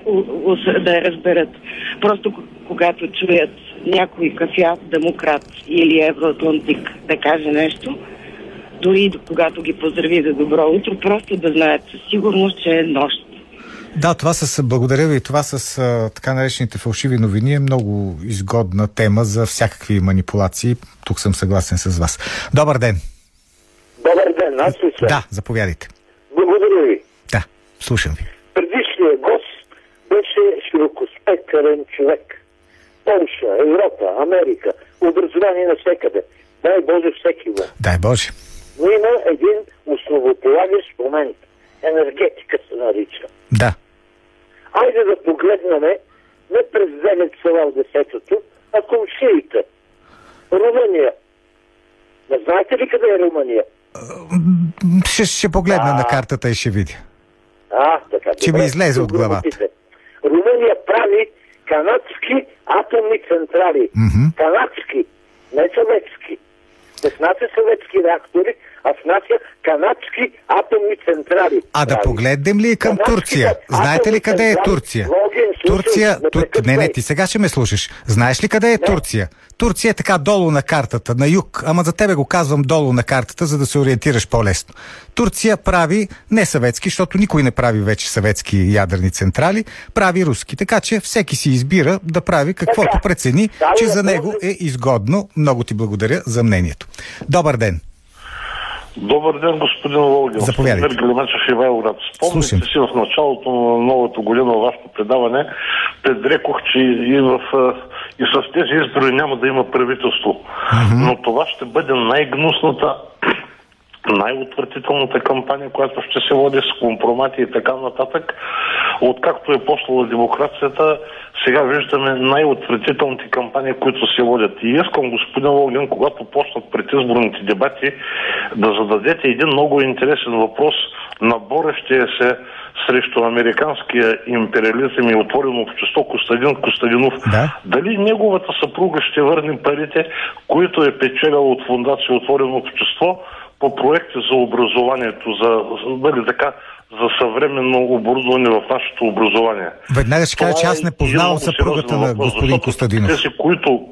да я разберат. Просто когато чуят някой кафяв демократ или евроатлантик да каже нещо, дори и когато ги поздрави за добро утро, просто да знаят със сигурност, че е нощ. Да, това с, благодаря ви, това с а, така наречените фалшиви новини е много изгодна тема за всякакви манипулации. Тук съм съгласен с вас. Добър ден. Добър ден, аз ли съм? Да, заповядайте. Благодаря ви. Да, слушам ви. Предишният гост беше широкоспектърен човек. Полша, Европа, Америка, образование навсекъде. Дай Боже всеки го. Дай Боже. Но има един основополагащ момент. Енергетика се нарича. Да. Айде да погледнем не през Велеца в десетото, а комшиите. Румъния. Не знаете ли къде е Румъния? Ще, ще погледна на картата и ще видя. А, така. Че ми излезе от главата. Румъния прави канадски атомни централи. Мгм. Канадски, не съветски. Не внася съветски реактори, а внася канадски атомни централи. А да погледнем ли към Канадските Турция? Знаете ли къде е Турция? Турция... не Тур... Не, прекъсвай. не, ти сега ще ме слушаш. Знаеш ли къде е Турция? Турция е така долу на картата, на юг. Ама за тебе го казвам долу на картата, за да се ориентираш по-лесно. Турция прави не съветски, защото никой не прави вече съветски ядрени централи, прави руски. Така че всеки си избира да прави каквото Така. прецени, Става че за въпрос него е изгодно. Много ти благодаря за мнението. Добър ден. Добър ден, господин Волгин. Заповядайте. Мир Галимачев Ивайловград. Спомняте Слушам. си в началото на новата година вашето предаване, предрекох, че и, в, и с тези избори няма да има правителство. Но това ще бъде най-гнусната най-отвратителната кампания, която ще се води с компромати и така нататък. Откакто е послала демокрацията, сега виждаме най-отвратителните кампании, които се водят. И искам, господин Логин, когато почнат предизборните дебати, да зададете един много интересен въпрос на борещия се срещу американския империализъм и отворено общество Костадин Костадинов. Да. Дали неговата съпруга ще върне парите, които е печеляла от фундация Отворено общество по проекти за образованието, за, дали така, за съвременно оборудване в нашето образование. Веднага ще кажа, че е аз не един познавам съпругата на господин Костадинов. Тези, които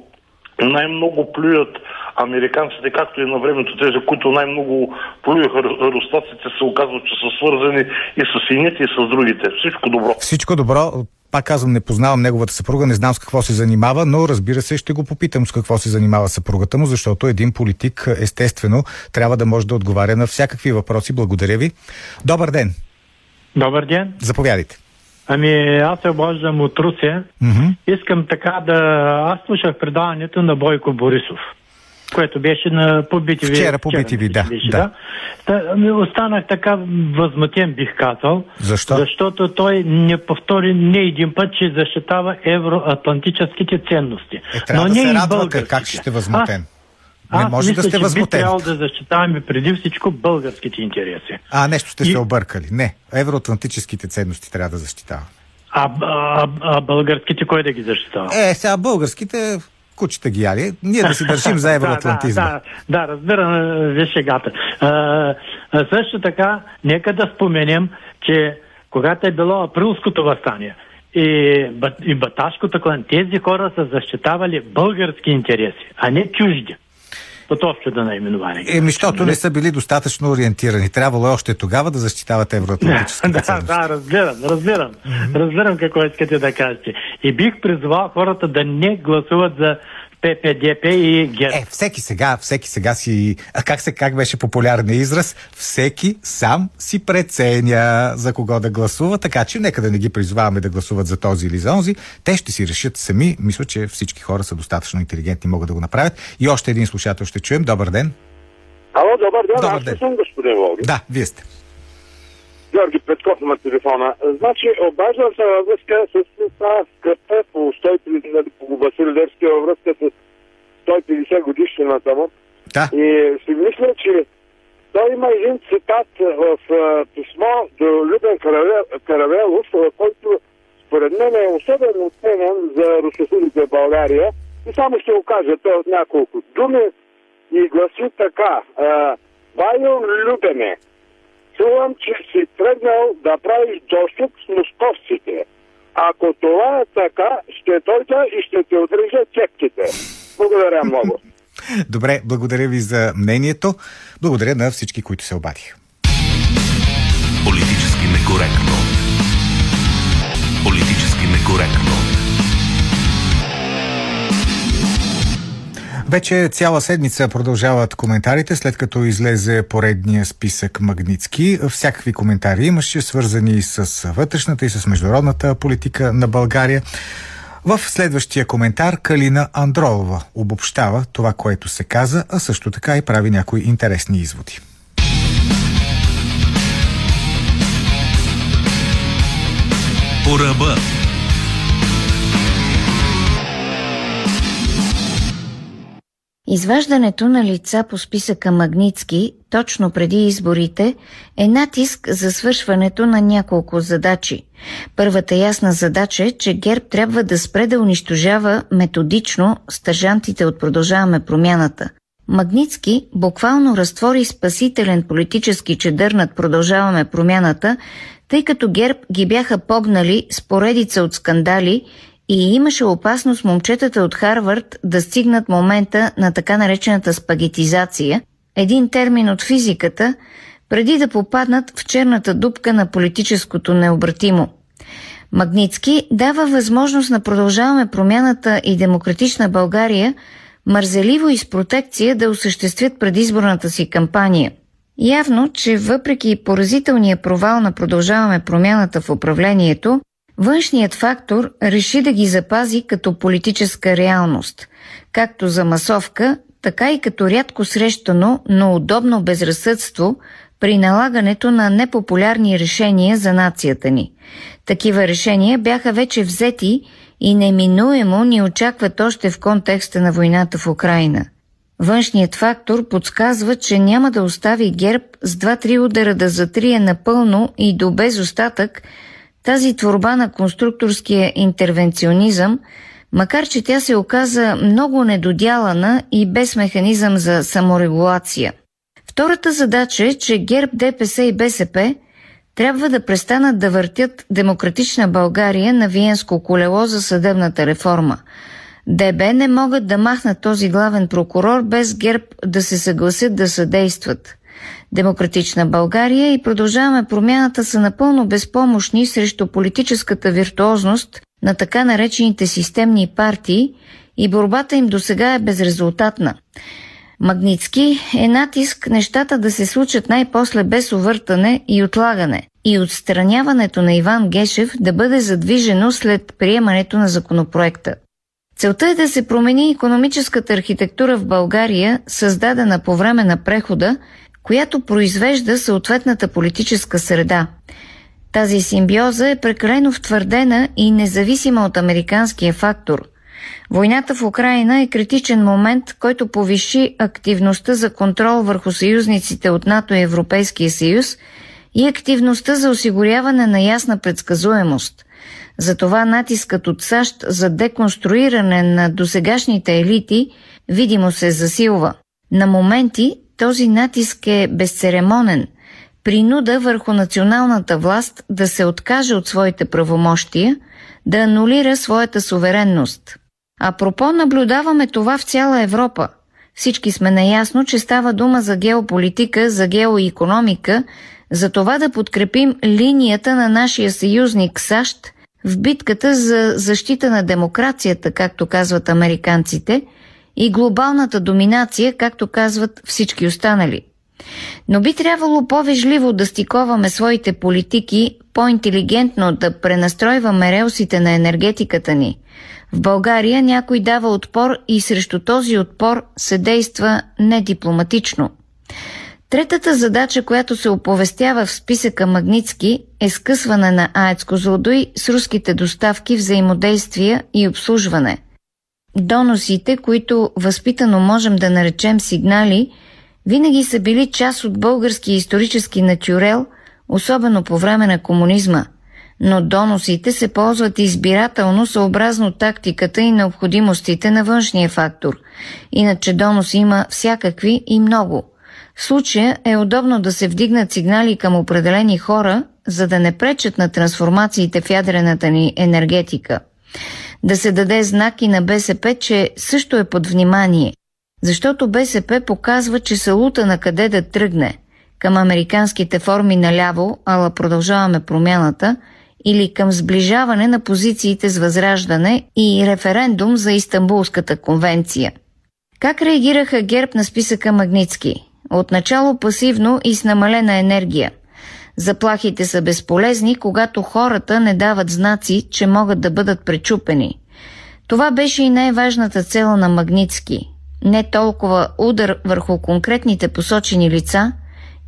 най-много плюят американците, както и на времето тези, които най-много плюяха ру- руснаците, се оказва, че са свързани и с едните, и с другите. Всичко добро. Всичко добро. Пак казвам, не познавам неговата съпруга, не знам с какво се занимава, но разбира се, ще го попитам с какво се занимава съпругата му, защото един политик, естествено, трябва да може да отговаря на всякакви въпроси. Благодаря ви. Добър ден. Добър ден. Заповядайте. Ами, аз се обаждам от Русия. Мгм. Искам така да... Аз слушах предаването на Бойко Борисов, което беше на по BTV. Вчера по BTV, да, Беше, да. да. Та, ами, останах така възмутен, бих казал. Защо? Защото той не повтори не един път, че защитава евроатлантическите ценности. Е, трябва да не се радвате. Как ще сте възмутен? Не Аз може мисля, да сте възмутен. трябвало да защитаваме преди всичко българските интереси. А, нещо сте И- се объркали. Не, евроатлантическите ценности трябва да защитаваме. А, а, а българските кой да ги защитава? Е, сега българските кучета ги яли. Ние да си държим за евроатлантизма. Да, да, да, разбирам виж шегата. А, също така, нека да споменем, че когато е било априлското възстание и, и Баташкото клан, тези хора са защитавали български интереси, а не чужди. Под общото наименование. Еми, защото не са били достатъчно ориентирани. Трябвало е още тогава да защитават евроатлантическите да, ценности. да, разбирам, разбирам. Разбирам какво искате да кажете. И бих призвал хората да не гласуват за ППДП и ГЕРБ. Е, всеки сега, всеки сега си... А как, се, как беше популярният израз? Всеки сам си преценя за кого да гласува, така че нека да не ги призоваваме да гласуват за този или за онзи. Те ще си решат сами. Мисля, че всички хора са достатъчно интелигентни, могат да го направят. И още един слушател ще чуем. Добър ден. Ало, добър ден, Добър аз ден. не съм господин Волги. Да, вие сте. Георги Петков на телефона. Значи, обаждам се във връзка с това скръпта по 150, нали, по Васил Левски във връзка с 150 годишнината му. Да. И си мисля, че той има един цитат в а, писмо до Любен Каравел, Каравелов, който според мен е особено ценен за русофилите в България. И само ще го кажа той от няколко думи и гласи така. А, Байо Любене, чувам, че си тръгнал да правиш досуг с московците. Ако това е така, ще дойда и ще те отрежа чепките. Благодаря много. Добре, благодаря ви за мнението. Благодаря на всички, които се обадиха. Политически некоректно. Политически некоректно. Вече цяла седмица продължават коментарите, след като излезе поредния списък Магницки. Всякакви коментари имаше, свързани с вътрешната и с международната политика на България. В следващия коментар Калина Андролова обобщава това, което се каза, а също така и прави някои интересни изводи. По ръба. Изваждането на лица по списъка Магницки точно преди изборите е натиск за свършването на няколко задачи. Първата ясна задача е, че ГЕРБ трябва да спре да унищожава методично стъжантите от Продължаваме промяната. Магницки буквално разтвори спасителен политически чедър над Продължаваме промяната, тъй като ГЕРБ ги бяха погнали с поредица от скандали и имаше опасност момчетата от Харвард да стигнат момента на така наречената спагетизация, един термин от физиката, преди да попаднат в черната дупка на политическото необратимо. Магницки дава възможност на продължаваме промяната и демократична България мързеливо и с протекция да осъществят предизборната си кампания. Явно, че въпреки поразителния провал на продължаваме промяната в управлението, Външният фактор реши да ги запази като политическа реалност, както за масовка, така и като рядко срещано, но удобно безразсъдство при налагането на непопулярни решения за нацията ни. Такива решения бяха вече взети и неминуемо ни очакват още в контекста на войната в Украина. Външният фактор подсказва, че няма да остави ГЕРБ с два-три удара да затрие напълно и до без остатък тази творба на конструкторския интервенционизъм, макар че тя се оказа много недодялана и без механизъм за саморегулация. Втората задача е, че ГЕРБ, ДПС и БСП трябва да престанат да въртят демократична България на Виенско колело за съдебната реформа. ДБ не могат да махнат този главен прокурор без ГЕРБ да се съгласят да съдействат. Демократична България и продължаваме промяната са напълно безпомощни срещу политическата виртуозност на така наречените системни партии и борбата им до сега е безрезултатна. Магницки е натиск нещата да се случат най-после без увъртане и отлагане и отстраняването на Иван Гешев да бъде задвижено след приемането на законопроекта. Целта е да се промени економическата архитектура в България, създадена по време на прехода, която произвежда съответната политическа среда. Тази симбиоза е прекалено втвърдена и независима от американския фактор. Войната в Украина е критичен момент, който повиши активността за контрол върху съюзниците от НАТО и Европейския съюз и активността за осигуряване на ясна предсказуемост – затова натискът от САЩ за деконструиране на досегашните елити видимо се засилва. На моменти този натиск е безцеремонен, принуда върху националната власт да се откаже от своите правомощия, да анулира своята суверенност. А пропо наблюдаваме това в цяла Европа. Всички сме наясно, че става дума за геополитика, за геоекономика, за това да подкрепим линията на нашия съюзник САЩ – в битката за защита на демокрацията, както казват американците, и глобалната доминация, както казват всички останали. Но би трябвало по-вежливо да стиковаме своите политики, по-интелигентно да пренастройваме релсите на енергетиката ни. В България някой дава отпор и срещу този отпор се действа недипломатично – Третата задача, която се оповестява в списъка Магницки е скъсване на АЕЦ Козлодуй с руските доставки, взаимодействия и обслужване. Доносите, които възпитано можем да наречем сигнали, винаги са били част от български исторически натюрел, особено по време на комунизма. Но доносите се ползват избирателно съобразно тактиката и необходимостите на външния фактор. Иначе донос има всякакви и много – в случая е удобно да се вдигнат сигнали към определени хора, за да не пречат на трансформациите в ядрената ни енергетика. Да се даде знак и на БСП, че също е под внимание, защото БСП показва, че са лута на къде да тръгне към американските форми наляво, ала продължаваме промяната, или към сближаване на позициите с възраждане и референдум за Истанбулската конвенция. Как реагираха ГЕРБ на списъка Магницки? Отначало пасивно и с намалена енергия. Заплахите са безполезни, когато хората не дават знаци, че могат да бъдат пречупени. Това беше и най-важната цел на Магницки. Не толкова удар върху конкретните посочени лица,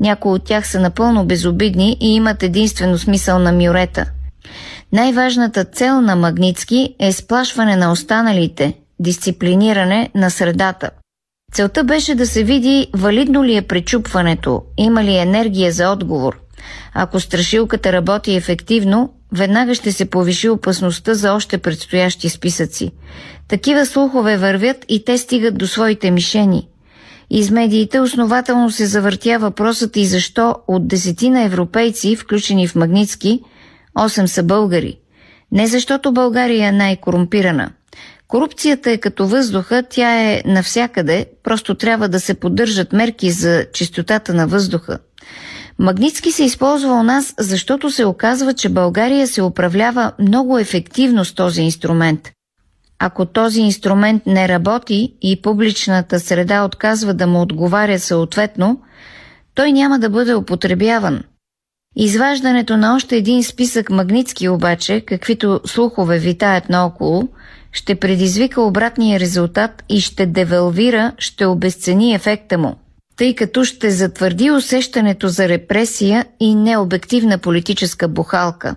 някои от тях са напълно безобидни и имат единствено смисъл на мюрета. Най-важната цел на Магницки е сплашване на останалите, дисциплиниране на средата – Целта беше да се види валидно ли е пречупването, има ли енергия за отговор. Ако страшилката работи ефективно, веднага ще се повиши опасността за още предстоящи списъци. Такива слухове вървят и те стигат до своите мишени. Из медиите основателно се завъртя въпросът и защо от десетина европейци, включени в Магницки, 8 са българи. Не защото България е най-корумпирана – Корупцията е като въздуха, тя е навсякъде, просто трябва да се поддържат мерки за чистотата на въздуха. Магнитски се използва у нас, защото се оказва, че България се управлява много ефективно с този инструмент. Ако този инструмент не работи и публичната среда отказва да му отговаря съответно, той няма да бъде употребяван. Изваждането на още един списък магнитски обаче, каквито слухове витаят наоколо – ще предизвика обратния резултат и ще девалвира, ще обесцени ефекта му, тъй като ще затвърди усещането за репресия и необективна политическа бухалка.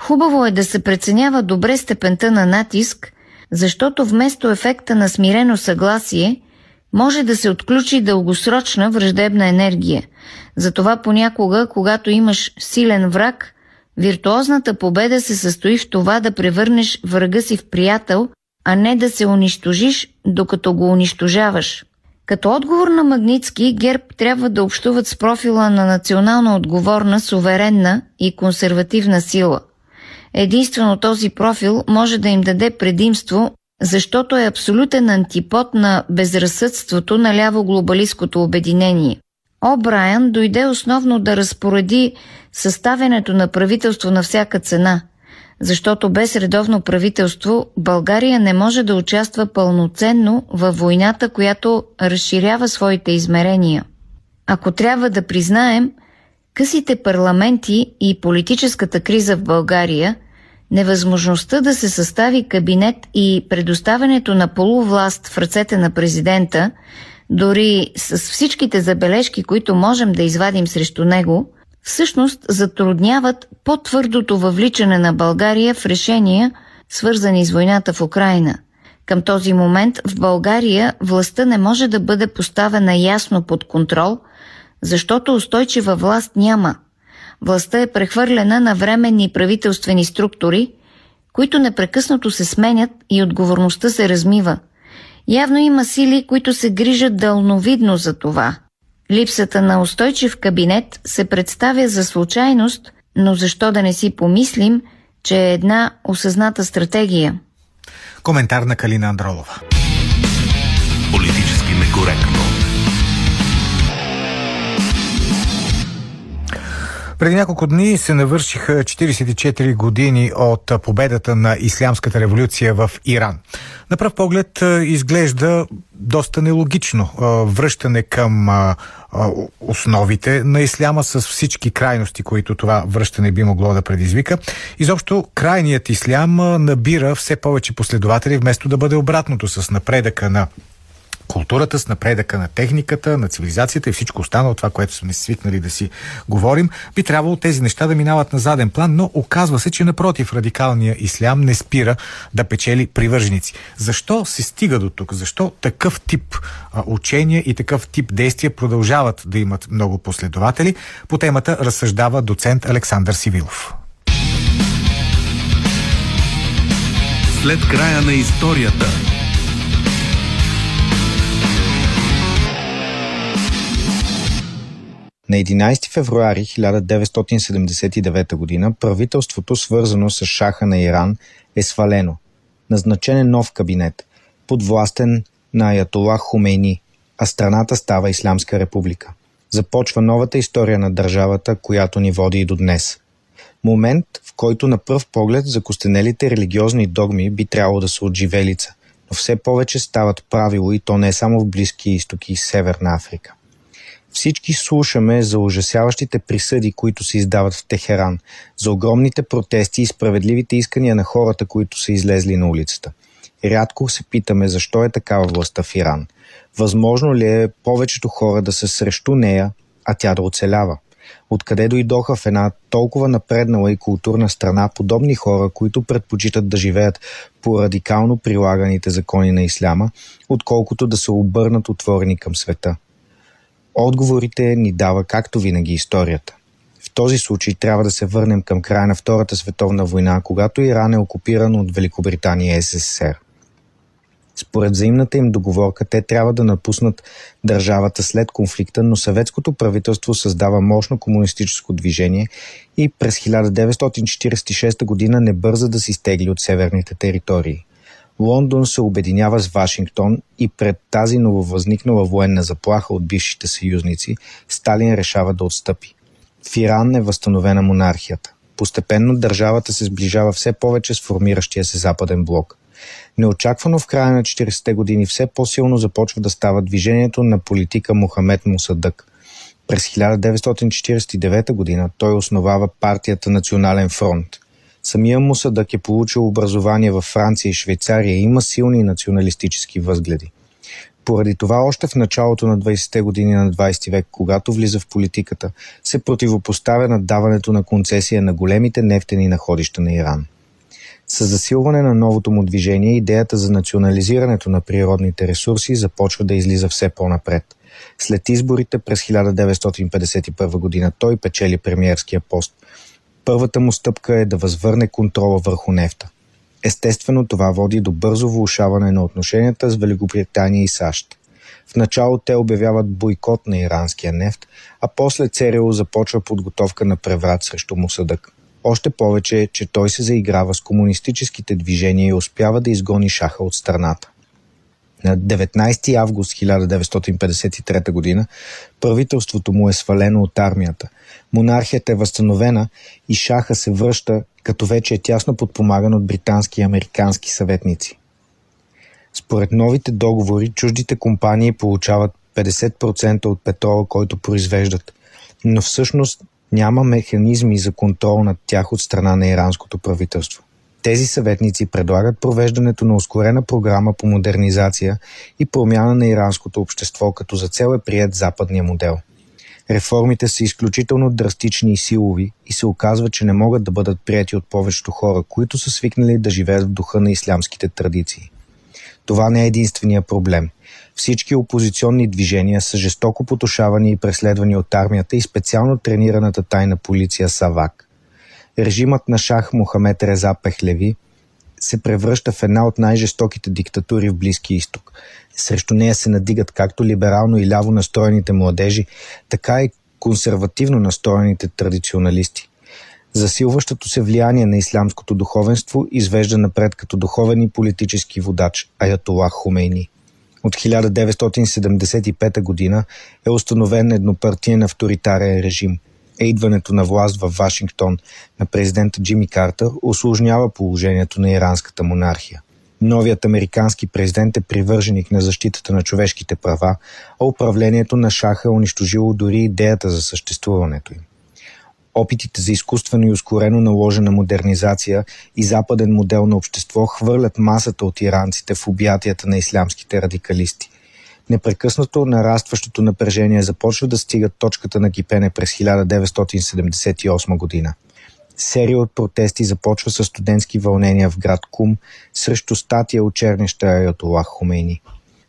Хубаво е да се преценява добре степента на натиск, защото вместо ефекта на смирено съгласие може да се отключи дългосрочна враждебна енергия. Затова понякога, когато имаш силен враг, Виртуозната победа се състои в това да превърнеш врага си в приятел, а не да се унищожиш, докато го унищожаваш. Като отговор на Магницки, ГЕРБ трябва да общуват с профила на национално отговорна, суверенна и консервативна сила. Единствено този профил може да им даде предимство, защото е абсолютен антипод на безразсъдството на ляво глобалистското обединение. О. Брайан дойде основно да разпореди съставянето на правителство на всяка цена. Защото без редовно правителство България не може да участва пълноценно във войната, която разширява своите измерения. Ако трябва да признаем, късите парламенти и политическата криза в България, невъзможността да се състави кабинет и предоставянето на полувласт в ръцете на президента, дори с всичките забележки, които можем да извадим срещу него – всъщност затрудняват по-твърдото въвличане на България в решения, свързани с войната в Украина. Към този момент в България властта не може да бъде поставена ясно под контрол, защото устойчива власт няма. Властта е прехвърлена на временни правителствени структури, които непрекъснато се сменят и отговорността се размива. Явно има сили, които се грижат дълновидно за това – Липсата на устойчив кабинет се представя за случайност, но защо да не си помислим, че е една осъзната стратегия? Коментар на Калина Андролова. Политически некоректно. Преди няколко дни се навършиха 44 години от победата на Ислямската революция в Иран. На пръв поглед изглежда доста нелогично връщане към основите на исляма с всички крайности, които това връщане би могло да предизвика. Изобщо крайният ислям набира все повече последователи, вместо да бъде обратното с напредъка на културата, с напредъка на техниката, на цивилизацията и всичко останало, това, което сме свикнали да си говорим, би трябвало тези неща да минават на заден план, но оказва се, че напротив, радикалния ислям не спира да печели привърженици. Защо се стига до тук? Защо такъв тип а, учения и такъв тип действия продължават да имат много последователи? По темата разсъждава доцент Александър Сивилов. След края на историята На 11 февруари 1979 г. правителството, свързано с шаха на Иран, е свалено. Назначен е нов кабинет, подвластен на Аятолах Хумейни, а страната става Ислямска република. Започва новата история на държавата, която ни води и до днес. Момент, в който на пръв поглед закостенелите религиозни догми би трябвало да са отживелица, но все повече стават правило и то не само в Близки изтоки и Северна Африка. Всички слушаме за ужасяващите присъди, които се издават в Техеран, за огромните протести и справедливите искания на хората, които са излезли на улицата. Рядко се питаме защо е такава властта в Иран. Възможно ли е повечето хора да са срещу нея, а тя да оцелява? Откъде дойдоха в една толкова напреднала и културна страна подобни хора, които предпочитат да живеят по радикално прилаганите закони на исляма, отколкото да се обърнат отворени към света? Отговорите ни дава както винаги историята. В този случай трябва да се върнем към края на Втората световна война, когато Иран е окупиран от Великобритания и СССР. Според взаимната им договорка, те трябва да напуснат държавата след конфликта, но съветското правителство създава мощно комунистическо движение и през 1946 година не бърза да се изтегли от северните територии. Лондон се обединява с Вашингтон и пред тази нововъзникнала военна заплаха от бившите съюзници, Сталин решава да отстъпи. В Иран е възстановена монархията. Постепенно държавата се сближава все повече с формиращия се западен блок. Неочаквано в края на 40-те години все по-силно започва да става движението на политика Мухамед Мусадък. През 1949 година той основава партията Национален фронт – Самия Мусадък е получил образование във Франция и Швейцария и има силни националистически възгледи. Поради това още в началото на 20-те години на 20 век, когато влиза в политиката, се противопоставя на даването на концесия на големите нефтени находища на Иран. С засилване на новото му движение, идеята за национализирането на природните ресурси започва да излиза все по-напред. След изборите през 1951 година той печели премиерския пост – Първата му стъпка е да възвърне контрола върху нефта. Естествено, това води до бързо влушаване на отношенията с Великобритания и САЩ. В начало те обявяват бойкот на иранския нефт, а после ЦРУ започва подготовка на преврат срещу Мусадък. Още повече, че той се заиграва с комунистическите движения и успява да изгони шаха от страната. На 19 август 1953 г. правителството му е свалено от армията. Монархията е възстановена и шаха се връща като вече е тясно подпомаган от британски и американски съветници. Според новите договори, чуждите компании получават 50% от петрола, който произвеждат, но всъщност няма механизми за контрол над тях от страна на иранското правителство. Тези съветници предлагат провеждането на ускорена програма по модернизация и промяна на иранското общество, като за цел е прият западния модел. Реформите са изключително драстични и силови и се оказва, че не могат да бъдат прияти от повечето хора, които са свикнали да живеят в духа на ислямските традиции. Това не е единствения проблем. Всички опозиционни движения са жестоко потушавани и преследвани от армията и специално тренираната тайна полиция Савак. Режимът на шах Мохамед Реза Пехлеви се превръща в една от най-жестоките диктатури в Близки изток. Срещу нея се надигат както либерално и ляво настроените младежи, така и консервативно настроените традиционалисти. Засилващото се влияние на ислямското духовенство извежда напред като духовен и политически водач Аятолах Хумейни. От 1975 година е установен еднопартиен авторитарен режим. Е идването на власт в Вашингтон на президента Джимми Картер осложнява положението на иранската монархия. Новият американски президент е привърженик на защитата на човешките права, а управлението на шаха е унищожило дори идеята за съществуването им. Опитите за изкуствено и ускорено наложена модернизация и западен модел на общество хвърлят масата от иранците в обятията на ислямските радикалисти. Непрекъснато нарастващото напрежение започва да стига точката на кипене през 1978 година. Серия от протести започва с студентски вълнения в град Кум срещу статия от чернеща Айотолах Хумейни.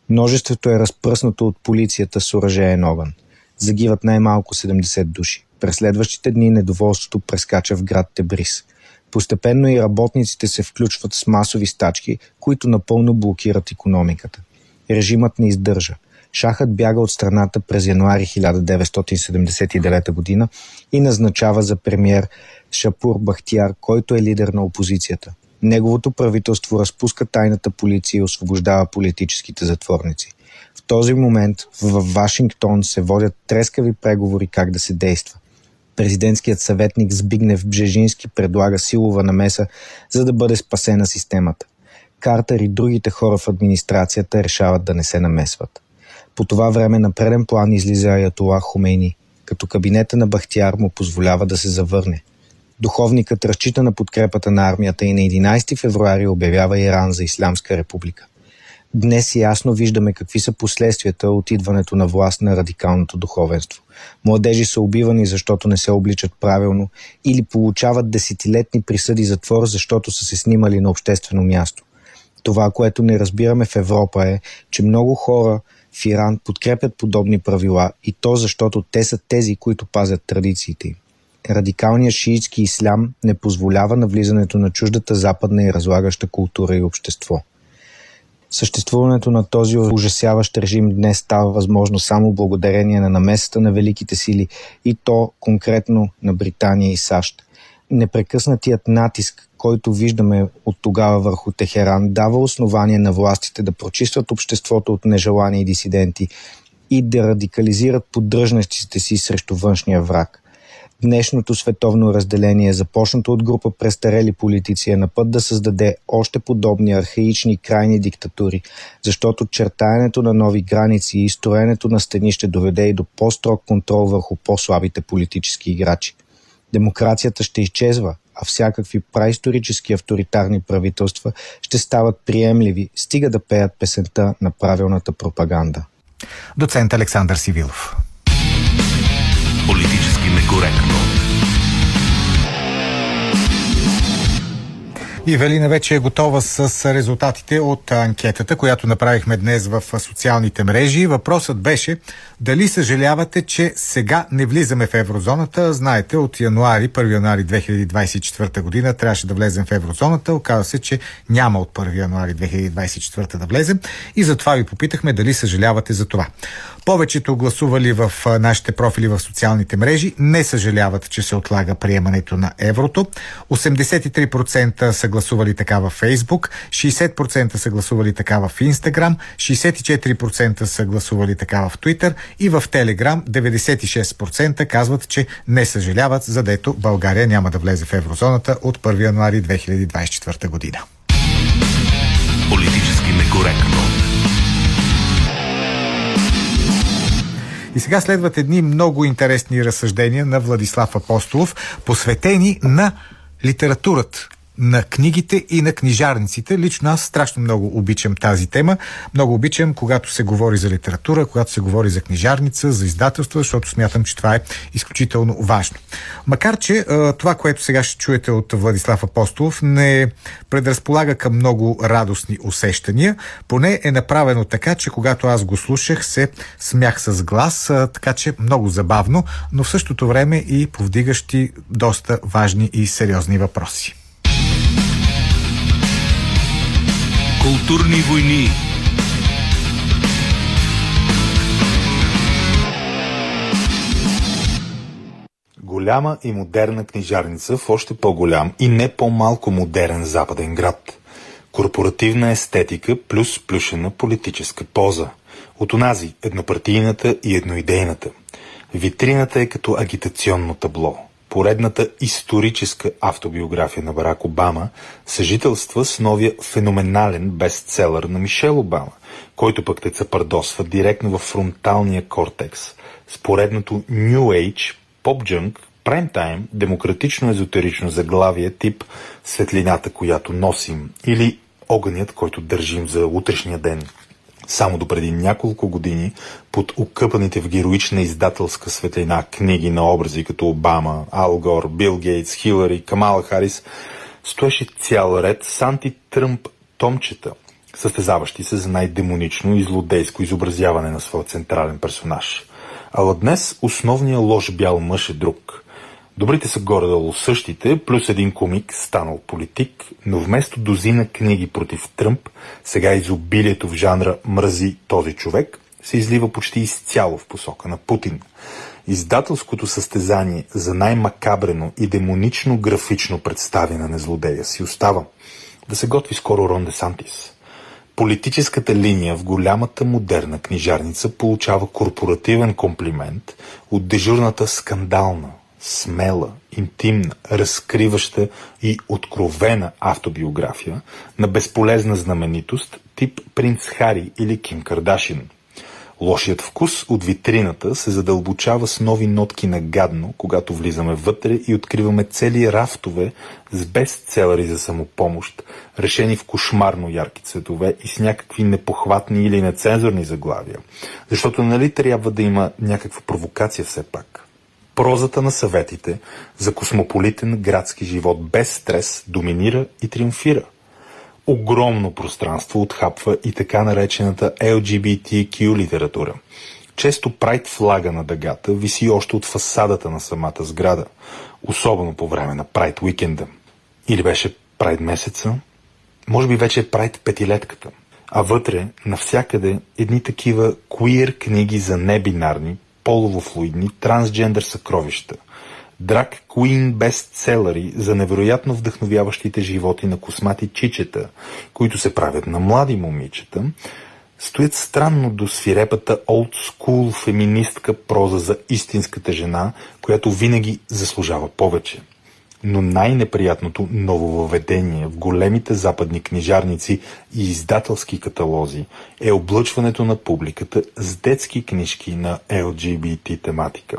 Множеството е разпръснато от полицията с оръжеен огън. Загиват най-малко 70 души. През следващите дни недоволството прескача в град Тебрис. Постепенно и работниците се включват с масови стачки, които напълно блокират економиката. Режимът не издържа. Шахът бяга от страната през януари 1979 година и назначава за премьер Шапур Бахтияр, който е лидер на опозицията. Неговото правителство разпуска тайната полиция и освобождава политическите затворници. В този момент в Вашингтон се водят трескави преговори как да се действа. Президентският съветник Збигнев Бжежински предлага силова намеса, за да бъде спасена системата. Картер и другите хора в администрацията решават да не се намесват. По това време на преден план излиза Аятола Хумейни, като кабинета на Бахтияр му позволява да се завърне. Духовникът разчита на подкрепата на армията и на 11 февруари обявява Иран за Ислямска република. Днес ясно виждаме какви са последствията от идването на власт на радикалното духовенство. Младежи са убивани, защото не се обличат правилно или получават десетилетни присъди затвор, защото са се снимали на обществено място. Това, което не разбираме в Европа е, че много хора в Иран подкрепят подобни правила и то защото те са тези, които пазят традициите им. Радикалният шиитски ислям не позволява навлизането на чуждата западна и разлагаща култура и общество. Съществуването на този ужасяващ режим днес става възможно само благодарение на намесата на великите сили и то конкретно на Британия и САЩ. Непрекъснатият натиск, който виждаме от тогава върху Техеран, дава основание на властите да прочистват обществото от нежелани дисиденти и да радикализират поддръжнащите си срещу външния враг – Днешното световно разделение, започнато от група престарели политици, е на път да създаде още подобни архаични крайни диктатури, защото чертаенето на нови граници и строенето на стени ще доведе и до по-строг контрол върху по-слабите политически играчи. Демокрацията ще изчезва, а всякакви праисторически авторитарни правителства ще стават приемливи, стига да пеят песента на правилната пропаганда. Доцент Александър Сивилов. Политически некоректно. Велина вече е готова с резултатите от анкетата, която направихме днес в социалните мрежи. Въпросът беше дали съжалявате, че сега не влизаме в еврозоната. Знаете, от януари, 1 януари 2024 година трябваше да влезем в еврозоната. Оказва се, че няма от 1 януари 2024 да влезем и затова ви попитахме дали съжалявате за това. Повечето гласували в нашите профили в социалните мрежи не съжаляват, че се отлага приемането на еврото. 83% са гласували така във Фейсбук, 60% са гласували така в Инстаграм, 64% са гласували така в Твитър и в Телеграм 96% казват, че не съжаляват, задето България няма да влезе в еврозоната от 1 януари 2024 година. Политически некоректно. И сега следват едни много интересни разсъждения на Владислав Апостолов, посветени на литературата на книгите и на книжарниците. Лично аз страшно много обичам тази тема. Много обичам, когато се говори за литература, когато се говори за книжарница, за издателство, защото смятам, че това е изключително важно. Макар, че това, което сега ще чуете от Владислав Апостолов, не предразполага към много радостни усещания, поне е направено така, че когато аз го слушах, се смях с глас, така че много забавно, но в същото време и повдигащи доста важни и сериозни въпроси. Културни войни. Голяма и модерна книжарница в още по-голям и не по-малко модерен западен град. Корпоративна естетика плюс плюшена политическа поза. От онази еднопартийната и едноидейната. Витрината е като агитационно табло – поредната историческа автобиография на Барак Обама съжителства с новия феноменален бестселър на Мишел Обама, който пък те цапардосва директно в фронталния кортекс. С поредното New Age, поп-джънк, прайм-тайм, демократично-езотерично заглавие тип светлината, която носим или огънят, който държим за утрешния ден – само до преди няколко години под окъпаните в героична издателска светлина книги на образи като Обама, Ал Гор, Бил Гейтс, Хилари, Камала Харис, стоеше цял ред с антитръмп томчета, състезаващи се за най-демонично и злодейско изобразяване на своя централен персонаж. Ала днес основният лош бял мъж е друг – Добрите са горе-долу същите, плюс един комик, станал политик, но вместо дозина книги против Тръмп, сега изобилието в жанра мрази този човек, се излива почти изцяло в посока на Путин. Издателското състезание за най-макабрено и демонично графично представяне на злодея си остава. Да се готви скоро Рон Десантис. Политическата линия в голямата модерна книжарница получава корпоративен комплимент от дежурната скандална, смела, интимна, разкриваща и откровена автобиография на безполезна знаменитост тип принц Хари или Ким Кардашин. Лошият вкус от витрината се задълбочава с нови нотки на гадно, когато влизаме вътре и откриваме цели рафтове с бестселери за самопомощ, решени в кошмарно ярки цветове и с някакви непохватни или нецензурни заглавия. Защото нали трябва да има някаква провокация все пак? Прозата на съветите за космополитен градски живот без стрес доминира и триумфира. Огромно пространство отхапва и така наречената LGBTQ литература. Често прайд флага на дъгата виси още от фасадата на самата сграда, особено по време на прайд уикенда. Или беше прайд месеца, може би вече е прайд петилетката. А вътре, навсякъде, едни такива queer книги за небинарни, полово-флуидни трансджендър съкровища. Драк Куин бестселери за невероятно вдъхновяващите животи на космати чичета, които се правят на млади момичета, стоят странно до свирепата олд скул феминистка проза за истинската жена, която винаги заслужава повече. Но най-неприятното нововъведение в големите западни книжарници и издателски каталози е облъчването на публиката с детски книжки на LGBT тематика.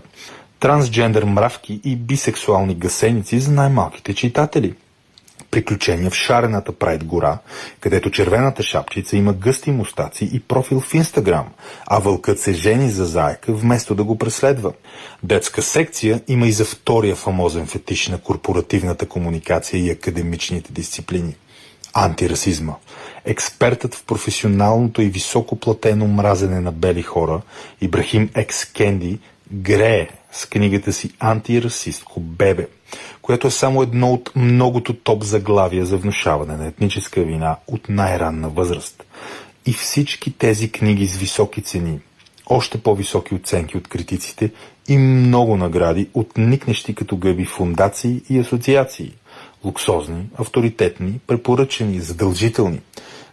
Трансджендър мравки и бисексуални гасеници за най-малките читатели – приключения в шарената Прайд гора, където червената шапчица има гъсти мустаци и профил в Инстаграм, а вълкът се жени за заека вместо да го преследва. Детска секция има и за втория фамозен фетиш на корпоративната комуникация и академичните дисциплини – антирасизма. Експертът в професионалното и високо платено мразене на бели хора, Ибрахим Екс Кенди, грее с книгата си Антирасистко бебе – което е само едно от многото топ заглавия за внушаване на етническа вина от най-ранна възраст. И всички тези книги с високи цени, още по-високи оценки от критиците и много награди от никнещи като гъби фундации и асоциации. Луксозни, авторитетни, препоръчени, задължителни.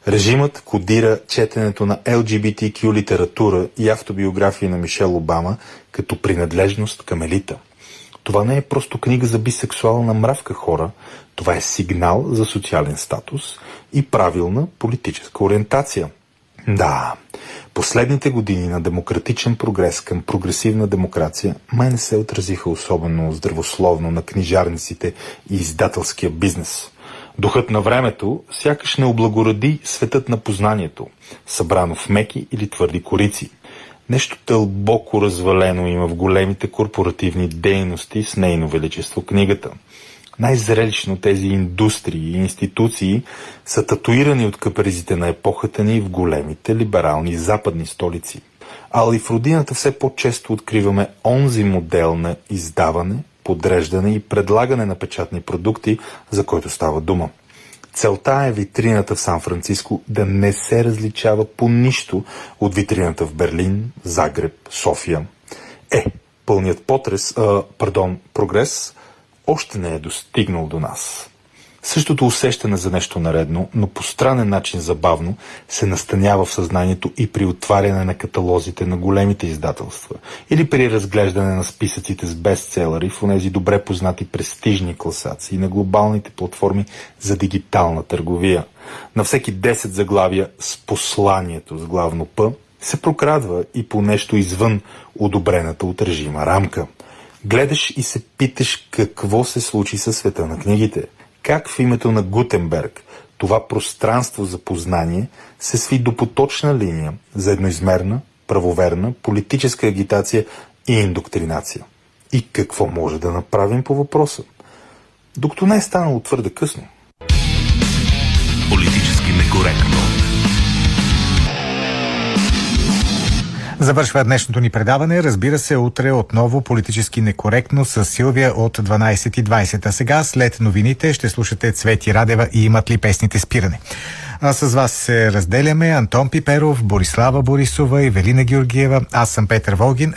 Режимът кодира четенето на LGBTQ литература и автобиографии на Мишел Обама като принадлежност към елита. Това не е просто книга за бисексуална мравка хора, това е сигнал за социален статус и правилна политическа ориентация. Да, последните години на демократичен прогрес към прогресивна демокрация май не се отразиха особено здравословно на книжарниците и издателския бизнес. Духът на времето сякаш не облагороди светът на познанието, събрано в меки или твърди корици. Нещо дълбоко развалено има в големите корпоративни дейности с нейно величество книгата – най-зрелищно тези индустрии и институции са татуирани от капризите на епохата ни в големите либерални западни столици. Али в родината все по-често откриваме онзи модел на издаване, подреждане и предлагане на печатни продукти, за който става дума. Целта е витрината в Сан-Франциско да не се различава по нищо от витрината в Берлин, Загреб, София. Е, пълният потрес, а, пардон, прогрес още не е достигнал до нас. Същото усещане за нещо наредно, но по странен начин забавно, се настанява в съзнанието и при отваряне на каталозите на големите издателства или при разглеждане на списъците с бестселери в тези добре познати престижни класации на глобалните платформи за дигитална търговия. На всеки 10 заглавия с посланието с главно П се прокрадва и по нещо извън одобрената от режима рамка – Гледаш и се питаш какво се случи със света на книгите. Как в името на Гутенберг това пространство за познание се сви до поточна линия за едноизмерна, правоверна, политическа агитация и индоктринация. И какво може да направим по въпроса? Докато не е станало твърде късно. Политически некоректно. Завършва днешното ни предаване. Разбира се, утре отново политически некоректно с Силвия от 12.20. А сега, след новините, ще слушате Цвети Радева и имат ли песните спиране. А с вас се разделяме Антон Пиперов, Борислава Борисова и Велина Георгиева. Аз съм Петър Волгин.